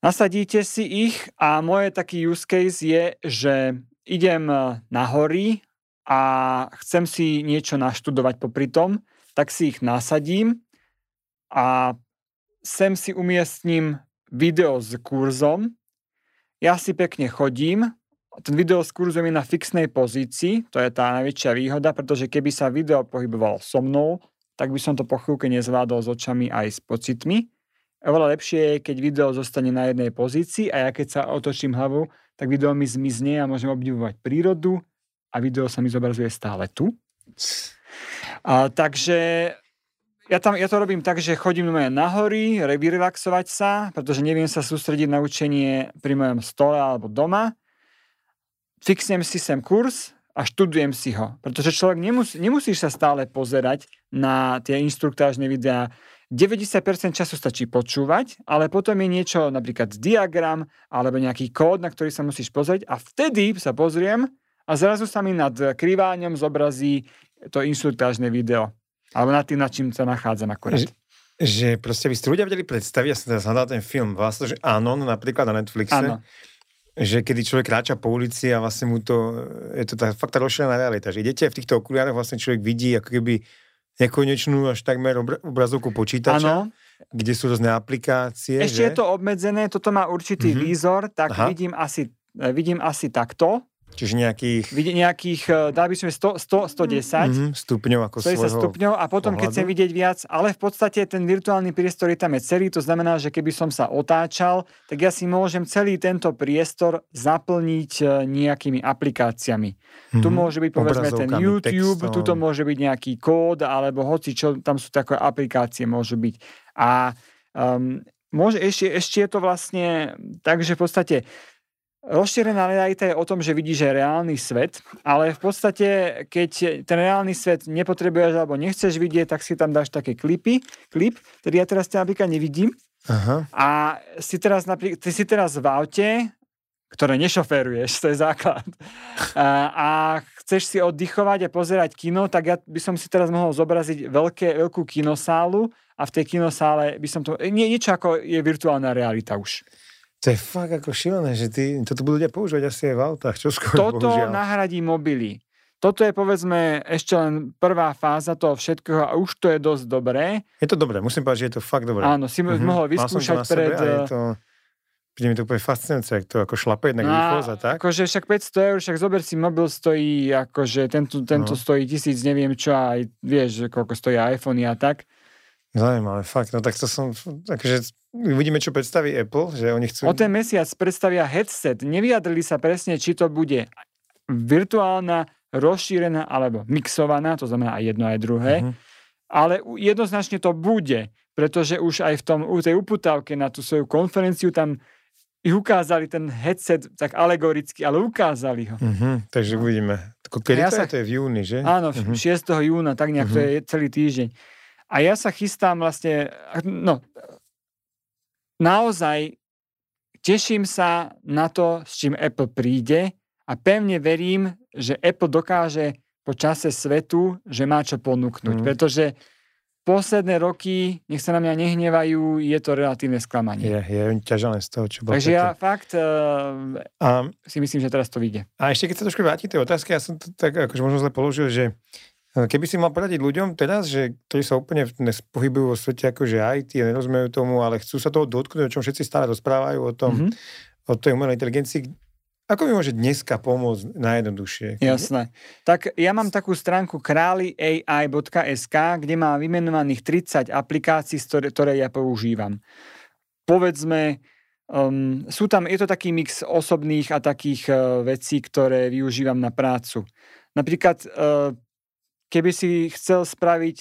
Nasadíte si ich a moje taký use case je, že idem e, na hory a chcem si niečo naštudovať popri tom, tak si ich nasadím a sem si umiestním video s kurzom. Ja si pekne chodím, ten video s kurzom je na fixnej pozícii, to je tá najväčšia výhoda, pretože keby sa video pohybovalo so mnou, tak by som to po chvíľke nezvládol s očami aj s pocitmi. Oveľa lepšie je, keď video zostane na jednej pozícii a ja keď sa otočím hlavu, tak video mi zmizne a môžem obdivovať prírodu a video sa mi zobrazuje stále tu. A, takže ja, tam, ja to robím tak, že chodím na hory, vyrelaxovať sa, pretože neviem sa sústrediť na učenie pri mojom stole alebo doma. fixnem si sem kurz a študujem si ho. Pretože človek nemus, nemusíš sa stále pozerať na tie instruktážne videá. 90% času stačí počúvať, ale potom je niečo, napríklad diagram alebo nejaký kód, na ktorý sa musíš pozrieť a vtedy sa pozriem a zrazu sa mi nad kriváňom zobrazí to instruktážne video. Alebo nad tým, nad čím sa nachádzam akorát. Že, že proste by ste ľudia vedeli predstaviť, ja som teraz hľadal ten film, vlastne, že áno, napríklad na Netflixe, áno. že kedy človek kráča po ulici a vlastne mu to, je to tá fakt tá rozšírená realita, že idete v týchto okuliároch, vlastne človek vidí ako keby nekonečnú až takmer obrazovku počítača. Áno kde sú rôzne aplikácie. Ešte že? je to obmedzené, toto má určitý mm-hmm. výzor, tak vidím asi, vidím asi takto. Čiže nejakých... Vidieť nejakých, e, dá by sme 100, 100 110 mm-hmm, stupňov ako svojho stupňov a potom, pohľadu. keď chcem vidieť viac, ale v podstate ten virtuálny priestor je tam je celý, to znamená, že keby som sa otáčal, tak ja si môžem celý tento priestor zaplniť e, nejakými aplikáciami. Mm-hmm. Tu mhm. môže byť povedzme ten YouTube, textom. tuto môže byť nejaký kód, alebo hoci čo, tam sú také aplikácie môžu byť. A um, môže, ešte, ešte je to vlastne tak, že v podstate Rozšírená realita je o tom, že vidíš reálny svet, ale v podstate, keď ten reálny svet nepotrebuješ alebo nechceš vidieť, tak si tam dáš také klipy, klip, ktorý ja teraz napríklad nevidím. Aha. A si teraz, napríklad, ty si teraz v aute, ktoré nešoféruješ, to je základ. A, a chceš si oddychovať a pozerať kino, tak ja by som si teraz mohol zobraziť veľké, veľkú kinosálu a v tej kinosále by som to... Nie, niečo ako je virtuálna realita už. To je fakt ako šilené, že ty, toto budú ľudia používať asi aj v autách, čo skôr, Toto bohužiaľ. nahradí mobily. Toto je povedzme ešte len prvá fáza toho všetkého a už to je dosť dobré. Je to dobré, musím povedať, že je to fakt dobré. Áno, si mm-hmm. mohol vyskúšať pred... je to... Príde mi to úplne fascinujúce, ak to ako šlape jednak no, a tak. Akože však 500 eur, však zober si mobil stojí, akože tento, tento no. stojí tisíc, neviem čo, aj vieš, koľko stojí iPhone a tak. Zaujímavé, fakt. No tak to som, akože Uvidíme, čo predstaví Apple, že oni chcú... O ten mesiac predstavia headset. Nevyjadrili sa presne, či to bude virtuálna, rozšírená alebo mixovaná, to znamená aj jedno, aj druhé. Uh-huh. Ale jednoznačne to bude, pretože už aj v tom, u tej uputávke na tú svoju konferenciu tam ich ukázali ten headset tak alegoricky, ale ukázali ho. Uh-huh, takže uvidíme. Kedy ja to sa... je? To je v júni, že? Áno, uh-huh. 6. júna, tak nejak uh-huh. to je celý týždeň. A ja sa chystám vlastne, no, naozaj teším sa na to, s čím Apple príde a pevne verím, že Apple dokáže po čase svetu, že má čo ponúknuť. Mm. Pretože posledné roky, nech sa na mňa nehnevajú, je to relatívne sklamanie. Je, je ťažané z toho, čo bolo. Takže ja fakt uh, a, si myslím, že teraz to vyjde. A ešte keď sa trošku vrátim tej otázky, ja som to tak akože možno zle položil, že keby si mal poradiť ľuďom teraz, že ktorí sa úplne pohybujú vo svete ako že IT a nerozumejú tomu, ale chcú sa toho dotknúť, o čom všetci stále rozprávajú, o tom, mm-hmm. o tej umelej inteligencii, ako mi môže dneska pomôcť najjednoduchšie? Jasné. Tak ja mám takú stránku králiai.sk, kde mám vymenovaných 30 aplikácií, ktoré ja používam. Povedzme, um, sú tam, je to taký mix osobných a takých uh, vecí, ktoré využívam na prácu. Napríklad uh, Keby si chcel spraviť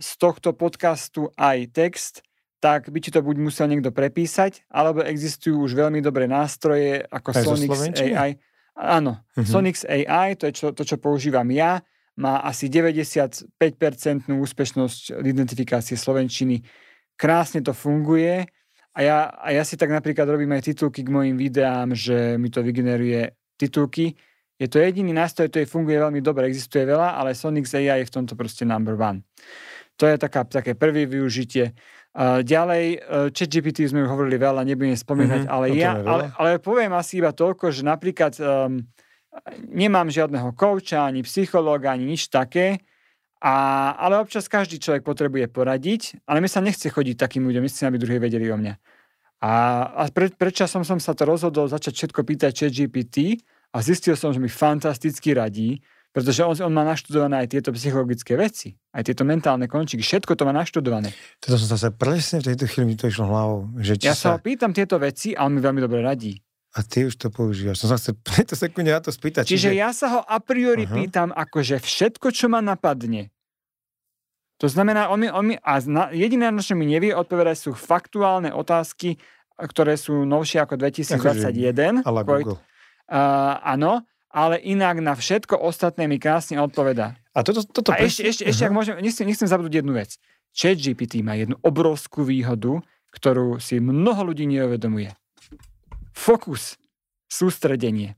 z tohto podcastu aj text, tak by ti to buď musel niekto prepísať, alebo existujú už veľmi dobré nástroje ako aj Sonix AI. Áno, uh-huh. Sonix AI, to je čo, to, čo používam ja, má asi 95% úspešnosť identifikácie slovenčiny. Krásne to funguje a ja, a ja si tak napríklad robím aj titulky k mojim videám, že mi to vygeneruje titulky je to jediný nástroj, ktorý funguje veľmi dobre, existuje veľa, ale Sonix AI je v tomto proste number one. To je taká, také prvé využitie. Ďalej, uh, ChatGPT sme už hovorili veľa, nebudem spomínať, mm-hmm, ale ja, ale, ale poviem asi iba toľko, že napríklad um, nemám žiadneho kouča, ani psychológa, ani nič také, a, ale občas každý človek potrebuje poradiť, ale mi sa nechce chodiť takým ľuďom, myslím, aby druhý vedeli o mňa. A, a pre, predčasom som sa to rozhodol začať všetko pýtať ChatGPT, a zistil som, že mi fantasticky radí, pretože on, on má naštudované aj tieto psychologické veci, aj tieto mentálne končíky, všetko to má naštudované. Toto som sa presne v tejto chvíli mi to išlo hlavou. Že ja sa ho pýtam tieto veci a on mi veľmi dobre radí. A ty už to používaš. Som sa chcel preto sekunde na to spýtať. Čiže, čiže ja sa ho a priori uh-huh. pýtam akože všetko, čo ma napadne. To znamená, on mi, on mi, a na, jediné, na čo mi nevie odpovedať, sú faktuálne otázky, ktoré sú novšie ako 2021. Akože, ale Google. Uh, áno, ale inak na všetko ostatné mi krásne odpovedá. A, toto, toto a ešte, ešte, ešte ak môžem, nechcem, nechcem zabudnúť jednu vec. ChatGPT má jednu obrovskú výhodu, ktorú si mnoho ľudí neuvedomuje. Fokus, sústredenie.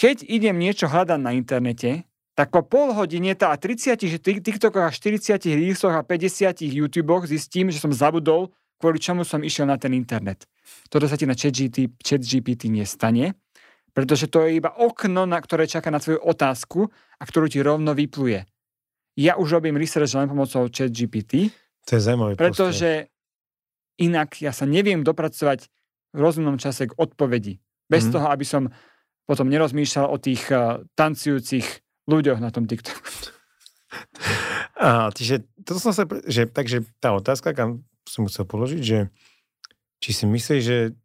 Keď idem niečo hľadať na internete, tak po pol hodine tá 30 TikTokoch a 40 Reelsoch a 50 YouTubech zistím, že som zabudol, kvôli čomu som išiel na ten internet. Toto sa ti na ChatGPT nestane, pretože to je iba okno, na ktoré čaká na tvoju otázku a ktorú ti rovno vypluje. Ja už robím research len pomocou ChatGPT, to je zaujímavé pretože postoj. inak ja sa neviem dopracovať v rozumnom čase k odpovedi. Bez mm. toho, aby som potom nerozmýšľal o tých uh, tancujúcich ľuďoch na tom TikToku. A, čiže, toto som sa, že, takže tá otázka, kam som musel položiť, že či si myslíš, že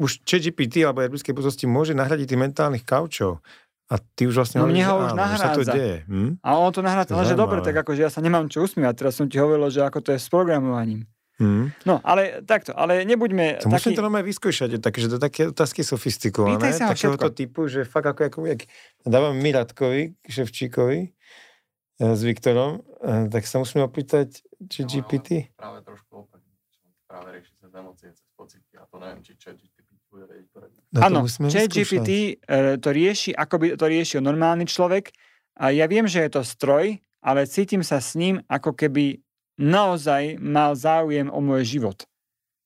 už ChatGPT alebo ľudské budúcnosti môže nahradiť tých mentálnych kaučov. A ty už vlastne... No mne ho už nahrádza. Sa to deje. Hm? A on to nahrádza. Ale že dobre, tak akože ja sa nemám čo usmievať. Teraz som ti hovoril, že ako to je s programovaním. Hmm. No, ale takto, ale nebuďme... To taký... musím to normálne vyskúšať, takže to také otázky sofistikované, takéhoto typu, že fakt ako, ako jak dávam Miratkovi, Ševčíkovi e, s Viktorom, e, tak sa musíme opýtať, či no, GPT... Práve trošku opak, práve rieši cez emócie, cez pocity a to neviem, či chat GPT No, Áno, chat GPT e, to rieši, ako by to riešil normálny človek a ja viem, že je to stroj, ale cítim sa s ním, ako keby naozaj mal záujem o môj život.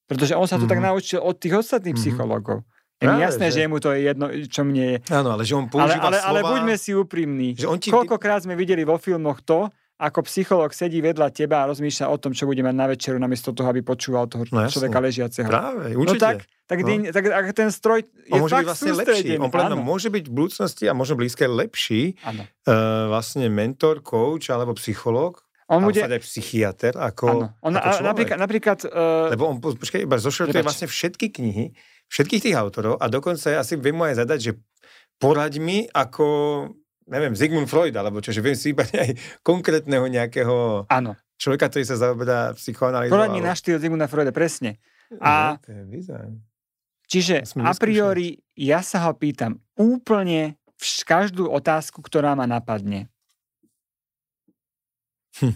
Pretože on sa to mm. tak mhm. naučil od tých ostatných mm. psychológov. Je mi jasné, že... že mu to je jedno, čo mne je. Áno, ale že on používa ale, ale, slova... ale buďme si úprimní. Že on ti... Koľkokrát sme videli vo filmoch to, ako psychológ sedí vedľa teba a rozmýšľa o tom, čo bude mať na večeru, namiesto toho, aby počúval toho no, človeka ležiaceho. Práve, no určite. No tak, tak, no. tak ak ten stroj je on môže fakt byť vlastne lepší. On podľa môže byť v budúcnosti a možno blízke lepší uh, vlastne mentor, coach alebo psychológ, on bude... aj psychiatr ako, ano. on, ako človek. Napríklad, napríklad uh... Lebo on, počkaj, iba zošrotuje vlastne všetky knihy, všetkých tých autorov a dokonca ja asi viem aj zadať, že poraď mi ako, neviem, Sigmund Freud, alebo čo, že viem si iba aj konkrétneho nejakého ano. človeka, ktorý sa zaoberá psychoanalýzou. Poraď mi na štýl Sigmunda Freuda, presne. A... No, to je Čiže a priori ja sa ho pýtam úplne v každú otázku, ktorá ma napadne. Hm.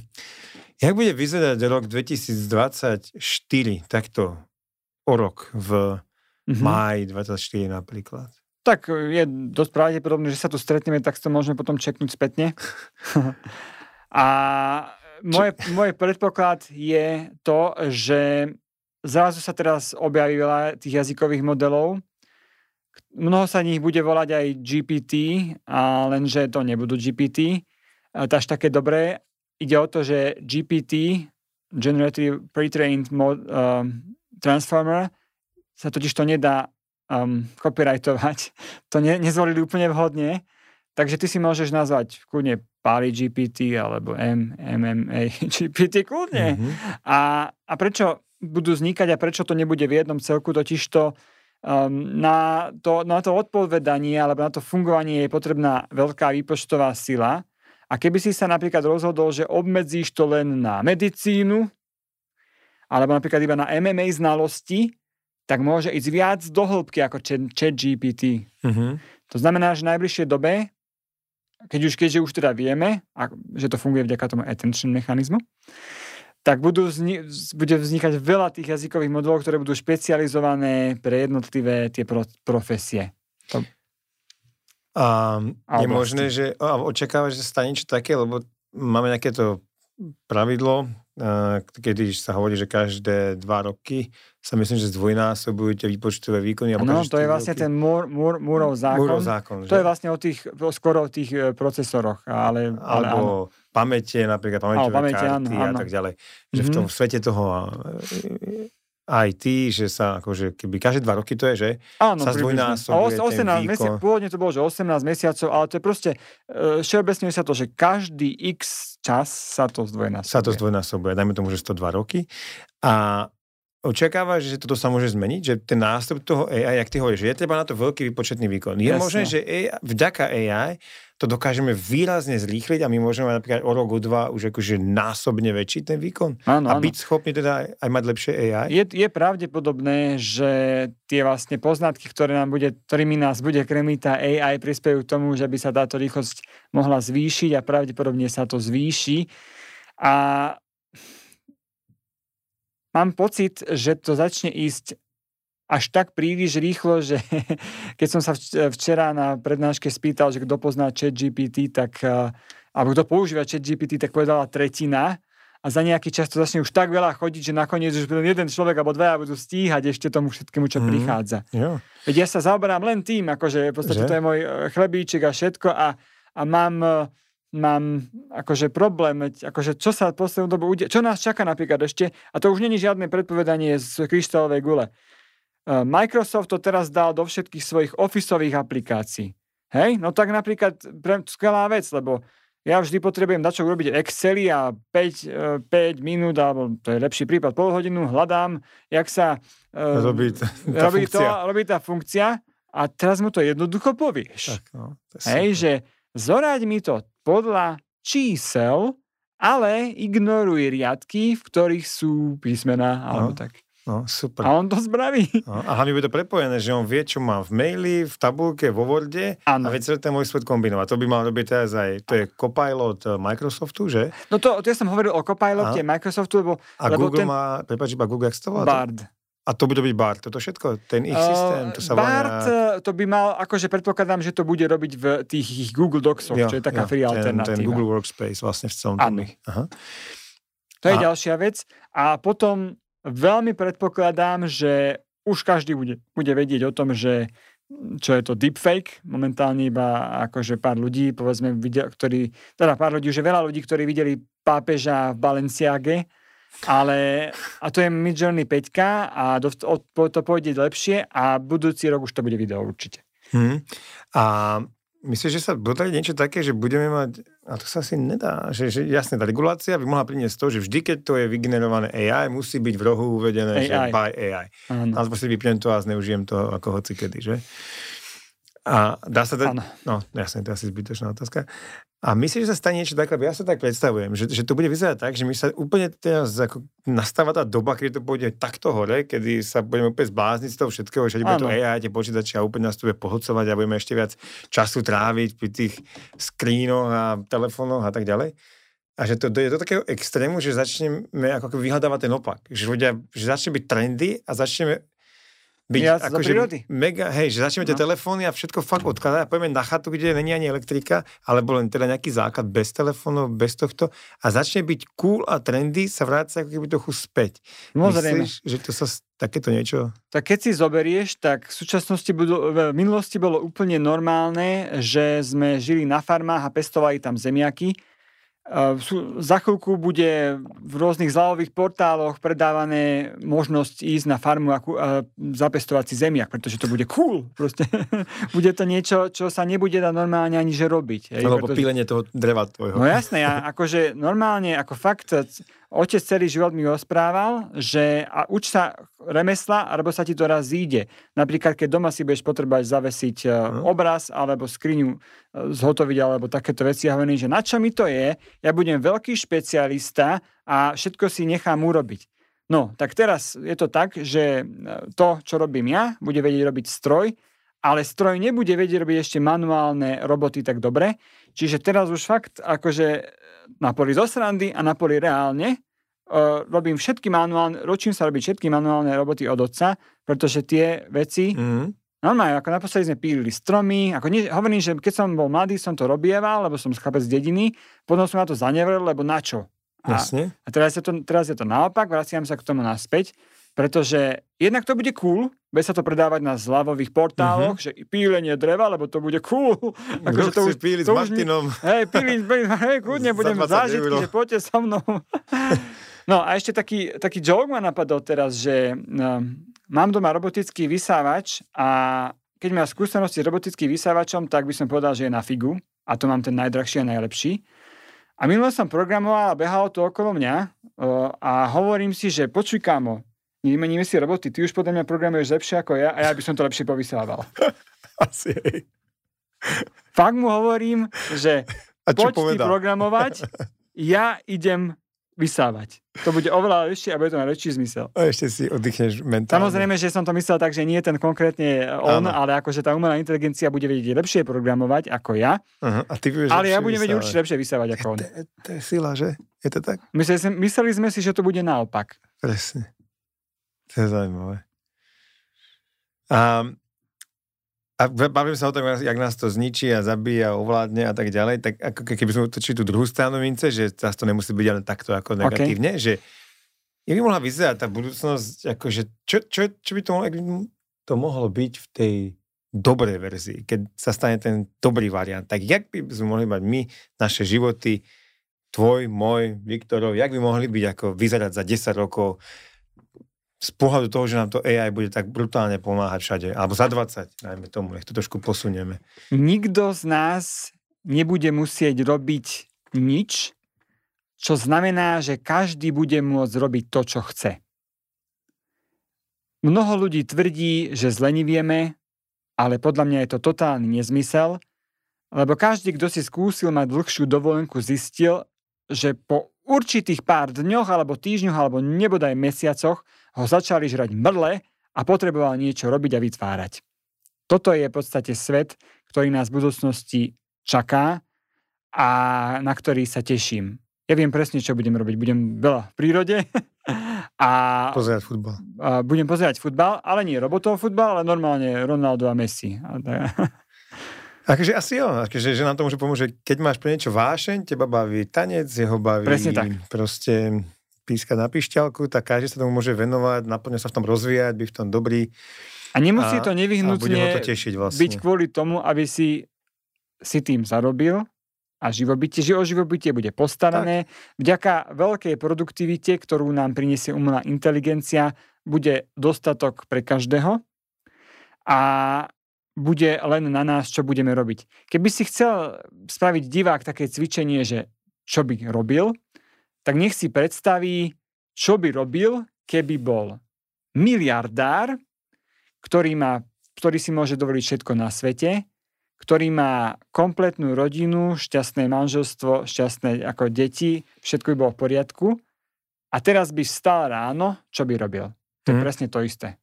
Jak bude vyzerať rok 2024 takto o rok v mm-hmm. máji 24 napríklad? Tak je dosť pravdepodobné, že sa tu stretneme, tak to môžeme potom čeknúť spätne. A moje, môj predpoklad je to, že zrazu sa teraz objaví veľa tých jazykových modelov. Mnoho sa nich bude volať aj GPT, a lenže to nebudú GPT, až také dobré ide o to, že GPT, Generative Pre-trained mod, um, Transformer, sa totiž to nedá um, copyrightovať. To ne, nezvolili úplne vhodne. Takže ty si môžeš nazvať kľudne Pali GPT alebo M, MMA GPT kľudne. Mm-hmm. A, a prečo budú vznikať a prečo to nebude v jednom celku, totiž to um, na, to, na to odpovedanie alebo na to fungovanie je potrebná veľká výpočtová sila a keby si sa napríklad rozhodol, že obmedzíš to len na medicínu, alebo napríklad iba na MMA znalosti, tak môže ísť viac do hĺbky ako chat GPT. Uh-huh. To znamená, že v najbližšej dobe, keď už, keďže už teda vieme, a, že to funguje vďaka tomu attention mechanizmu, tak budú zni- bude vznikať veľa tých jazykových modelov, ktoré budú špecializované pre jednotlivé tie pro- profesie. To a je možné, že a očakávaš, že stane niečo také, lebo máme nejaké to pravidlo, kedy sa hovorí, že každé dva roky sa myslím, že zdvojnásobujú tie výpočtové výkony. Áno, to je vlastne roky. ten Múrov zákon. Múrov zákon to že? je vlastne o tých, skoro o tých e, procesoroch. Ale, ale Alebo áno. pamäte, napríklad pamäťové pamäte, karty áno, áno. a tak ďalej. Že mm-hmm. v tom mhm. svete toho IT, že sa akože keby každé dva roky to je, že Áno, sa zdvojnásobuje 18 mesiac, pôvodne to bolo, že 18 mesiacov, ale to je proste, uh, všeobecne sa to, že každý x čas sa to zdvojnásobuje. Sa to zdvojnásobuje, dajme tomu, že 102 roky. A očakávaš, že toto sa môže zmeniť? Že ten nástup toho AI, jak ty hovoríš, že je treba na to veľký výpočetný výkon. Je Jasne. možné, že AI, vďaka AI to dokážeme výrazne zrýchliť a my môžeme napríklad o rok, o dva už akože násobne väčší ten výkon Áno, a áno. byť schopný teda aj, mať lepšie AI. Je, je pravdepodobné, že tie vlastne poznatky, ktoré nám bude, ktorými nás bude krmiť tá AI, prispiejú k tomu, že by sa táto rýchlosť mohla zvýšiť a pravdepodobne sa to zvýši. A mám pocit, že to začne ísť až tak príliš rýchlo, že keď som sa vč- včera na prednáške spýtal, že kto pozná chat GPT, tak, eh, alebo kto používa chat GPT, tak povedala tretina a za nejaký čas to začne už tak veľa chodiť, že nakoniec už jeden človek alebo dvaja budú stíhať ešte tomu všetkému, čo Mhm. prichádza. Jo. Veď ja sa zaoberám len tým, akože v podstate Že? to je môj eh, chlebíček a všetko a, a mám, eh, mám akože problém, akože čo sa poslednú dobu ude- čo nás čaká napríklad ešte, a to už není žiadne predpovedanie z kryštálovej gule. Eh, Microsoft to teraz dal do všetkých svojich officeových aplikácií. Hej? No tak napríklad pre, skvelá vec, lebo ja vždy potrebujem dačo urobiť v Exceli a 5, eh, 5 minút, alebo to je lepší prípad, pol hodinu, hľadám, jak sa eh, Robí t- tá robí, to, robí tá funkcia a teraz mu to jednoducho povieš. Tak, no, to je Hej, super. že zoraď mi to podľa čísel, ale ignoruj riadky, v ktorých sú písmená, alebo No, tak. No, super. A on to spraví. No, a hlavne bude to prepojené, že on vie, čo má v maili, v tabulke, vo Worde a Áno. vie celý ten môj svet kombinovať. To by mal robiť teraz aj, to je Copilot eh, Microsoftu, že? No to, to ja som hovoril o Copilote Microsoftu, lebo A Lebo Google ten- má, prepáč, iba Google, jak to volá? Bard. A to bude robiť Bard, toto všetko, ten ich systém, to sa Bard, nejak- eh, to by mal, akože predpokladám, že to bude robiť v tých ich Google Docsoch, čo je taká free ten, alternatíva. ten Google Workspace vlastne v celom Áno. To je A- ďalšia vec. A potom veľmi predpokladám, že už každý bude, bude vedieť o tom, že čo je to deepfake. Momentálne iba akože pár ľudí, povedzme, videl, ktorí, teda pár ľudí, že veľa ľudí, ktorí videli pápeža v Balenciage, ale a to je Midjourney 5 a to pôjde lepšie a budúci rok už to bude video určite. Hm. A myslíš, že sa bude niečo také, že budeme mať, a to sa asi nedá, že, že jasne, tá regulácia by mohla priniesť to, že vždy, keď to je vygenerované AI, musí byť v rohu uvedené, že AI. by AI. Áno. Ale proste vypnem to a zneužijem to ako hoci kedy, že? A dá sa dať... Áno. No, jasne, to je asi zbytočná otázka. A myslíš, že sa stane niečo také, ja sa tak predstavujem, že, že to bude vyzerať tak, že my sa úplne teraz ako nastáva tá doba, kedy to pôjde takto hore, kedy sa budeme úplne zblázniť z toho všetkého, že bude to. AI, tie počítače a úplne nás to bude pohodcovať a budeme ešte viac času tráviť pri tých skrínoch a telefónoch a tak ďalej. A že to je do takého extrému, že začneme ako vyhľadávať ten opak. Že, ľudia, že začne byť trendy a začneme byť do akože prírody. mega, hej, že začneme tie No. telefóny a všetko fakt odkladať a poďme na chatu, kde není ani elektrika, alebo len teda nejaký základ bez telefónov, bez tohto a začne byť cool a trendy sa vráca ako keby trochu späť. Samozrejme. Myslíš, že to sa takéto niečo... Tak keď si zoberieš, tak v súčasnosti budú, v minulosti bolo úplne normálne, že sme žili na farmách a pestovali tam zemiaky. Sú- Za chvíľku bude v rôznych zľavových portáloch predávané možnosť ísť na farmu a zapestovať si zemiak, pretože to bude cool. Proste. bude to niečo, čo sa nebude dať normálne ani že robiť. hej, Alebo pretože- pílenie toho dreva tvojho. No jasné, ja akože normálne, ako fakt, otec celý život mi rozprával, že a uč sa remesla, alebo sa ti to raz zíde. Napríklad, keď doma si budeš potrebovať zavesiť Mhm. obraz, alebo skriňu e, zhotoviť, alebo takéto veci. Ja hovorím, že na čo mi to je, ja budem veľký špecialista a všetko si nechám urobiť. No, tak teraz je to tak, že e, to, čo robím ja, bude vedieť robiť stroj, ale stroj nebude vedieť robiť ešte manuálne roboty tak dobre. Čiže teraz už fakt akože na poli zo srandy a na poli reálne uh, robím všetky manuálne, ročím sa robiť všetky manuálne roboty od otca, pretože tie veci, Mm. normálne, ako naposledy sme pílili stromy, ako nie, hovorím, že keď som bol mladý, som to robieval, lebo som chlapec z dediny, potom som na to zanevrel, lebo na čo? A, Jasne. a teraz, je to, teraz je to naopak, vraciam sa k tomu naspäť, pretože jednak to bude cool, bude sa to predávať na zľavových portáloch, mm-hmm. že pílenie dreva, lebo to bude cool. Píliť s to už mi- Martinom? Hej, pili, hej, kľudne Za budem 20 zážitky, euro. že poďte so mnou. No a ešte taký, taký joke ma napadol teraz, že um, mám doma robotický vysávač a keď mám skúsenosti s robotickým vysávačom, tak by som povedal, že je na figu a to mám ten najdrahší a najlepší. A minule som programoval a behalo to okolo mňa uh, a hovorím si, že počuj kámo, Nemeníme si roboty. Ty už podľa mňa programuješ lepšie ako ja a ja by som to lepšie povysával. Asi hej. Fakt mu hovorím, že A poď ty povedal? programovať, ja idem vysávať. To bude oveľa lepšie a bude to mať väčší zmysel. A ešte si oddychneš mentálne. Samozrejme, že som to myslel tak, že nie ten konkrétne on, Áno. ale akože tá umelá inteligencia bude vedieť lepšie programovať ako ja, Aha, a ty vieš ale ja budem vedieť určite lepšie vysávať ako on. To, je- sila, že? Je to tak? Mysleli sme si, že to bude naopak. Presne. To je zaujímavé. A, a bavím sa o tom, jak nás to zničí a zabíje a ovládne a tak ďalej, tak ako ke- keby sme utočili tú druhú stranu mince, že zase to nemusí byť len takto ako negatívne, že jak by mohla vyzerať tá budúcnosť, akože čo, čo, čo by to mohlo, by to mohlo byť v tej dobrej verzii, keď sa stane ten dobrý variant, tak jak by sme mohli mať my naše životy, tvoj, môj, Viktorov, jak by mohli byť ako vyzerať za 10 rokov z pohľadu toho, že nám to AI bude tak brutálne pomáhať všade, alebo za 20, najmä tomu, nech to trošku posunieme. Nikto z nás nebude musieť robiť nič, čo znamená, že každý bude môcť robiť to, čo chce. Mnoho ľudí tvrdí, že zlenivieme, ale podľa mňa je to totálny nezmysel, lebo každý, kto si skúsil mať dlhšiu dovolenku, zistil, že po určitých pár dňoch alebo týždňoch alebo nebodaj mesiacoch ho začali žrať mrle a potreboval niečo robiť a vytvárať. Toto je v podstate svet, ktorý nás v budúcnosti čaká a na ktorý sa teším. Ja viem presne, čo budem robiť. Budem veľa v prírode a, Pozerať futbal. a budem pozerať futbal, ale nie robotov futbal, ale normálne Ronaldo a Messi. A tak- Akože asi jo, akože, že nám to môže pomôcť, keď máš pre niečo vášeň, teba baví tanec, jeho baví Presne tak. proste pískať na pišťalku, tak každý sa tomu môže venovať, naplne sa v tom rozvíjať, byť v tom dobrý A nemusí A- to nevyhnutne to tešiť vlastne. byť kvôli tomu, aby si, si tým zarobil a živobytie, že o živobytie bude postarané. Vďaka veľkej produktivite, ktorú nám priniesie umelá inteligencia, bude dostatok pre každého a bude len na nás, čo budeme robiť. Keby si chcel spraviť divák také cvičenie, že čo by robil, tak nech si predstaví, čo by robil, keby bol miliardár, ktorý, má, ktorý si môže dovoliť všetko na svete, ktorý má kompletnú rodinu, šťastné manželstvo, šťastné ako deti, všetko by bolo v poriadku. A teraz by vstal ráno, čo by robil? To je Mhm. presne to isté.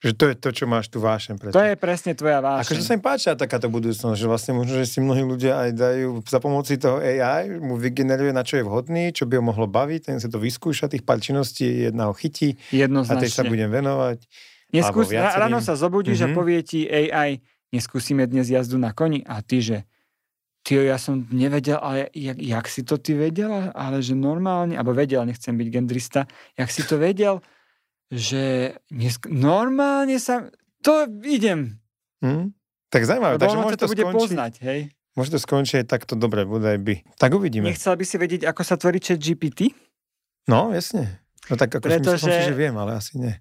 Že to je to, čo máš tu vášen pre To je presne tvoja Akože vášeň. sa im páčila takáto budúcnosť, že vlastne možno, že si mnohí ľudia aj dajú za pomoci toho AI, mu vygeneruje, na čo je vhodný, čo by ho mohlo baviť, ten si to vyskúša, tých pár činností, jedna ho chytí a tej sa budem venovať. Neskús, ráno sa zobudíš a Mhm. povie ti AI, neskúsime dnes jazdu na koni. A ty, že ty, ja som nevedel, ale jak, jak si to ty vedel? Ale že normálne, alebo vedel, nechcem byť gendrista, jak si to vedel? Že nesk- normálne sa... To idem. Hm? Tak zaujímavé, Lebo takže môže to, to, bude skončiť, poznať, hej? môže to skončiť takto dobre, bodaj by. Tak uvidíme. Nechcel by si vedieť, ako sa tvorí chat GPT? No, jasne. No tak ako Pretože... som že viem, ale asi nie.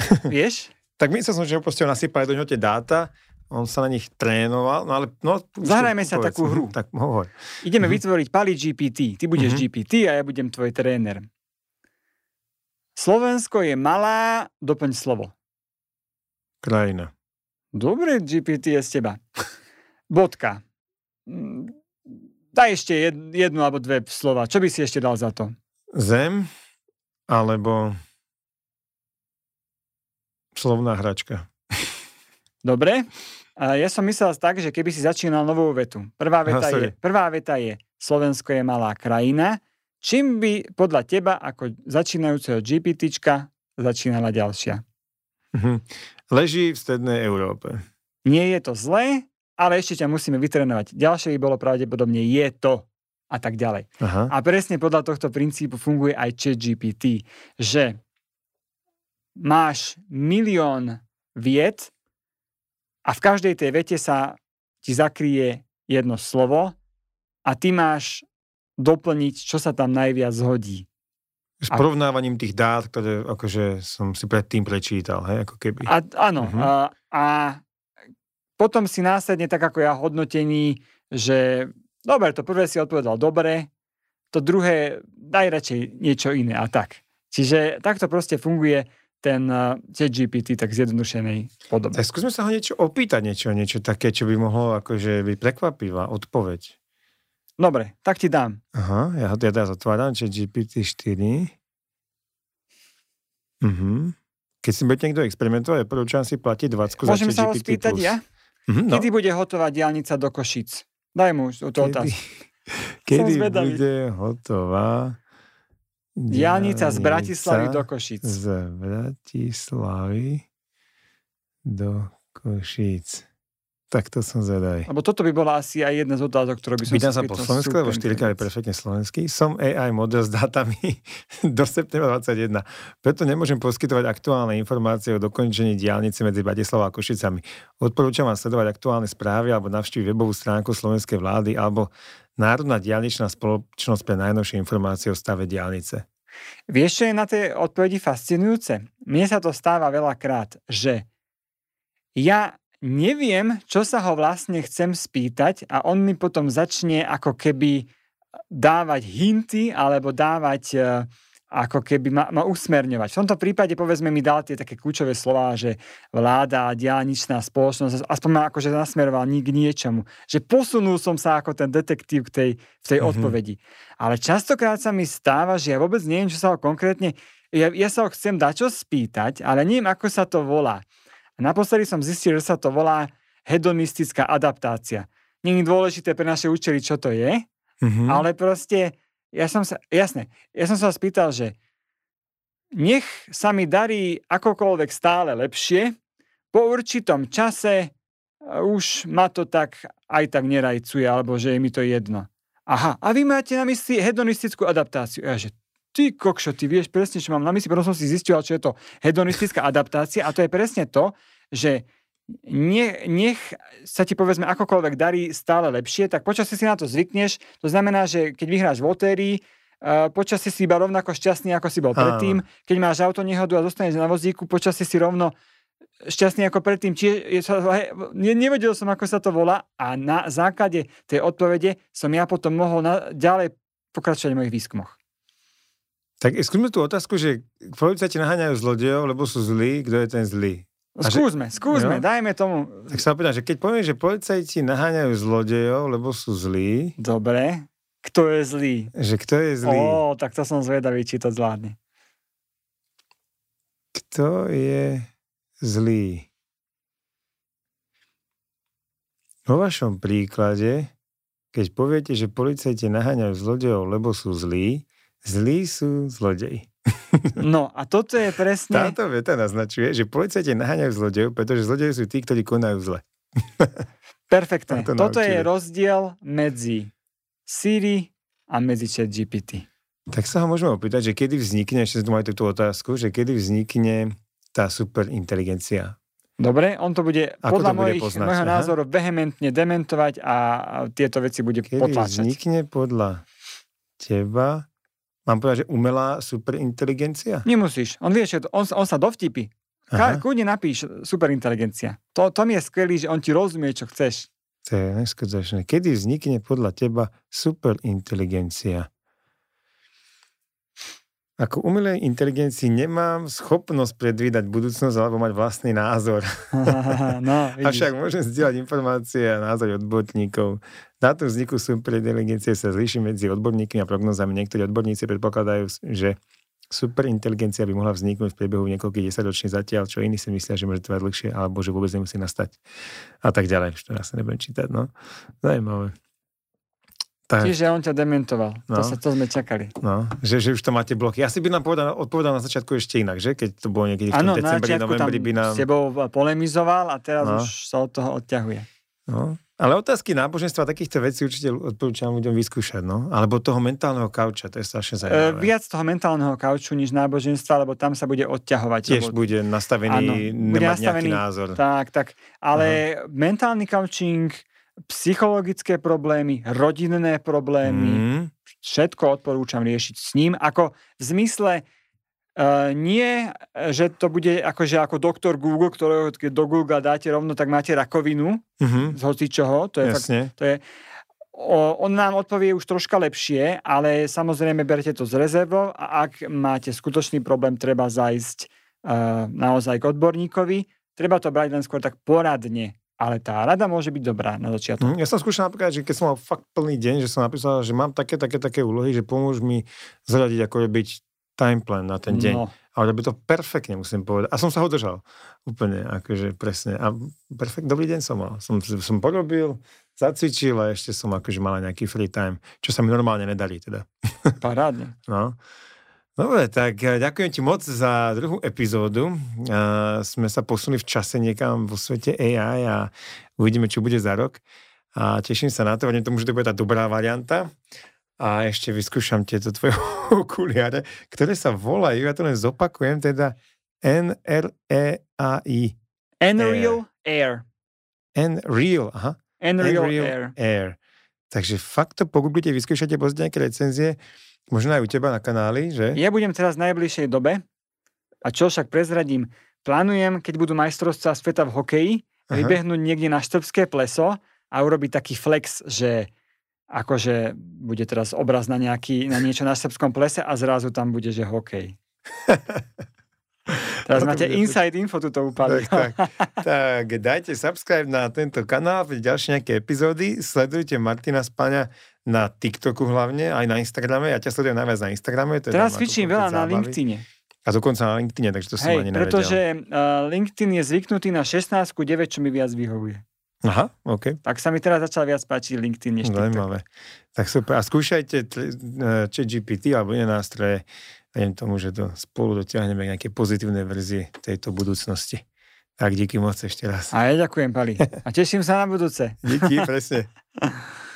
Vieš? Tak myslel som, že ho proste nasypali do ňoho tie dáta, on sa na nich trénoval, no ale... No, Zahrajme sa povedz. takú hru. Tak hovor. Ideme Mhm. vytvoriť Pali GPT. Ty budeš Mhm. GPT a ja budem tvoj tréner. Slovensko je malá, doplň slovo. Krajina. Dobre, GPT je z teba. Bodka. Mm, Daj ešte jed- jednu alebo dve slova. Čo by si ešte dal za to? Zem, alebo slovná hračka. Dobre? Ja som myslel tak, že keby si začínal novú vetu. Prvá veta, Aha, je, prvá veta je Slovensko je malá krajina. Čím by podľa teba ako začínajúceho GPTčka začínala ďalšia? Mhm. Leží v strednej Európe. Nie je to zlé, ale ešte ťa musíme vytrenovať. Ďalšie by bolo pravdepodobne je to a tak ďalej. Aha. A presne podľa tohto princípu funguje aj ChatGPT, že máš milión vied a v každej tej vete sa ti zakrie jedno slovo a ty máš doplniť, čo sa tam najviac zhodí. S porovnávaním tých dát, ktoré akože som si predtým prečítal, hej, ako keby. A, áno. Uh-huh. A, a potom si následne, tak ako ja hodnotení, že dobre, to prvé si odpovedal dobre, to druhé daj radšej niečo iné a tak. Čiže takto proste funguje ten uh, GPT tak zjednodušenej podobe. Tak skúsme sa ho niečo opýtať, niečo, niečo také, čo by mohlo akože byť prekvapivá odpoveď. Dobre, tak ti dám. Aha, ja ho ja teraz otváram, čiže GPT-4. Mhm. Keď si budete niekto experimentovať, odporúčam si platiť 20 za Môžem sa ho spýtať ja? Mhm, no. Kedy bude hotová diálnica do Košic? Daj mu Kedy, otázku. kedy zvedavý. bude hotová Diálnica z Bratislavy do Košic. z Bratislavy do Košíc. Tak to som zvedavý. Lebo toto by bola asi aj jedna z otázok, ktorú by som Pýtam si sa po slovensku, lebo 4 je perfektne slovenský. Som AI model s dátami do septembra 21. Preto nemôžem poskytovať aktuálne informácie o dokončení diálnice medzi Bratislavou a Košicami. Odporúčam vám sledovať aktuálne správy alebo navštíviť webovú stránku slovenskej vlády alebo Národná diálničná spoločnosť pre najnovšie informácie o stave diálnice. Vieš, čo je na tej odpovedi fascinujúce? Mne sa to stáva veľakrát, že ja neviem, čo sa ho vlastne chcem spýtať a on mi potom začne ako keby dávať hinty alebo dávať e, ako keby ma, ma usmerňovať. V tomto prípade povedzme mi dal tie také kľúčové slova, že vláda, diálničná spoločnosť, aspoň ma akože nasmeroval k niečomu. Že posunul som sa ako ten detektív k tej, v tej Mhm. odpovedi. Ale častokrát sa mi stáva, že ja vôbec neviem, čo sa ho konkrétne... Ja, ja sa ho chcem dačo spýtať, ale neviem, ako sa to volá. A naposledy som zistil, že sa to volá hedonistická adaptácia. Je dôležité pre naše účely, čo to je, Mhm. ale proste, ja som sa, jasne, ja som sa spýtal, že nech sa mi darí akokoľvek stále lepšie, po určitom čase a už ma to tak aj tak nerajcuje, alebo že je mi to jedno. Aha, a vy máte na mysli hedonistickú adaptáciu. Ja, že ty kokšo, ty vieš presne, čo mám na mysli, potom som si zistil, čo je to hedonistická adaptácia a to je presne to, že ne, nech sa ti povedzme akokoľvek darí stále lepšie, tak počasie si na to zvykneš. To znamená, že keď vyhráš v lotérii, uh, počasie si iba rovnako šťastný, ako si bol predtým. Keď máš auto nehodu a zostaneš na vozíku, počasie si rovno šťastný ako predtým. Čiže ne, nevedel som, ako sa to volá a na základe tej odpovede som ja potom mohol na, ďalej pokračovať v mojich výskumoch. Tak skúsme tú otázku, že policajti naháňajú zlodejov, lebo sú zlí. Kto je ten zlý? A že- Skúsme, skúsme, Jo? dajme tomu. Tak sa opýtam, že keď poviem, že policajti naháňajú zlodejov, lebo sú zlí, Dobre. Kto je zlý? že kto je zlý? Ó, tak to som zvedavý, či to zvládne. Kto je zlý? Vo vašom príklade, keď poviete, že policajti naháňajú zlodejov, lebo sú zlí, zlí sú zlodeji. No a toto je presne... Táto veta naznačuje, že policajti naháňajú zlodejov, pretože zlodeji sú tí, ktorí konajú zle. Perfektné. Sa to Toto je rozdiel medzi Siri a medzi ChatGPT. Tak sa ho môžeme opýtať, že kedy vznikne, ešte tu tú otázku, že kedy vznikne tá superinteligencia. Dobre, on to bude Ako podľa to bude mojich, poznať? môjho Aha. názoru vehementne dementovať a a tieto veci bude Kedy potláčať. vznikne podľa teba, mám povedať, že umelá superinteligencia? Nemusíš. On vie, že on, on sa dovtipí. Ka, Aha, kľudne napíš superinteligencia. To, to mi je skvelý, že on ti rozumie, čo chceš. to je neskutočné. Kedy vznikne podľa teba superinteligencia? Ako umelej inteligencii nemám schopnosť predvídať budúcnosť alebo mať vlastný názor. no. Avšak môžem zdieľať informácie a názory odborníkov. Dátum vzniku superinteligencie sa zlíši medzi odborníkmi a prognozami. Niektorí odborníci predpokladajú, že superinteligencia by mohla vzniknúť v priebehu niekoľkých desaťročí zatiaľ, čo iní si myslia, že môže trvať dlhšie, alebo že vôbec nemusí nastať. A tak ďalej. Už to ja sa nebudem čítať, no. Zajímavé. Tak, Čiže on ťa dementoval. To, No. sa, to sme čakali. no, že, že už to máte bloky. Ja si by nám povedal, odpovedal na začiatku ešte inak, že? Keď to bolo niekedy v na decembri, novembri by nám... s tebou polemizoval a teraz No. už sa od toho odťahuje. No. Ale otázky náboženstva takýchto vecí určite odporúčam ľuďom vyskúšať, no. Alebo toho mentálneho kauča, to je strašne E, zaujímavé. viac toho mentálneho kauču, než náboženstva, lebo tam sa bude odťahovať. Tiež lebo, bude nastavený, Áno, bude nastavený názor. Tak, tak. Ale mentálny kaučing, psychologické problémy, rodinné problémy, Mm, všetko odporúčam riešiť s ním, ako v zmysle Uh, nie, že to bude akože ako doktor Google, ktorého keď do Google dáte rovno, tak máte rakovinu mhm, z hocičoho. To je fakt, jasne. to je, o, on nám odpovie už troška lepšie, ale samozrejme berte to z rezervou a ak máte skutočný problém, treba zajsť naozaj k odborníkovi. Treba to brať len skôr tak poradne, ale tá rada môže byť dobrá na začiatok. Mm, ja som skúšal napríklad, že keď som mal fakt plný deň, že som napísal, že mám také, také, také úlohy, že pomôž mi zradiť, ako robiť time plan na ten deň. No. Ale by to perfektne, musím povedať. A som sa ho držal. Úplne, akože presne. A perfekt, dobrý deň som mal. Som, som porobil, zacvičil a ešte som akože mal nejaký free time, čo sa mi normálne nedarí teda. Parádne. no. Dobre, tak eh, ďakujem ti moc za druhú epizódu. Uh, sme sa posunuli v čase niekam vo svete AI a uvidíme, čo bude za rok. A teším sa na to, verím tomu, že to bude tá dobrá varianta. A ešte vyskúšam tieto tvoje okuliare, ktoré sa volajú, ja to len zopakujem, teda N-R-E-A-I. N-Real Air. N-Real, aha. N-Real Air. Air. Takže fakt to pogooglite, vyskúšate, pozrite nejaké recenzie Možno aj u teba na kanáli, že? Ja budem teraz v najbližšej dobe a čo však prezradím, plánujem, keď budú majstrovstvá sveta v hokeji, Aha. vybehnúť niekde na štrbské pleso a urobiť taký flex, že akože bude teraz obraz na, nejaký, na niečo na srbskom plese a zrazu tam bude, že hokej. Teraz no, máte inside info tuto upali. Tak, tak. tak dajte subscribe na tento kanál, ďalšie nejaké epizódy, sledujte Martina Spania na TikToku hlavne, aj na Instagrame. Ja ťa sledujem najviac na Instagrame. To Teraz cvičím veľa na LinkedIne. A dokonca na LinkedIne, takže to som Hej, ani nevedel. pretože uh, LinkedIn je zvyknutý na 16 9, čo mi viac vyhovuje. Aha, OK. Tak sa mi teraz začal viac páčiť LinkedIn než Zajímavé. Tak super. A skúšajte chat GPT alebo iné nástroje. Verím tomu, že to spolu dotiahneme nejaké pozitívnej verzie tejto budúcnosti. Tak díky moc ešte raz. A ja ďakujem, Pali. A teším sa na budúce. Díky, presne.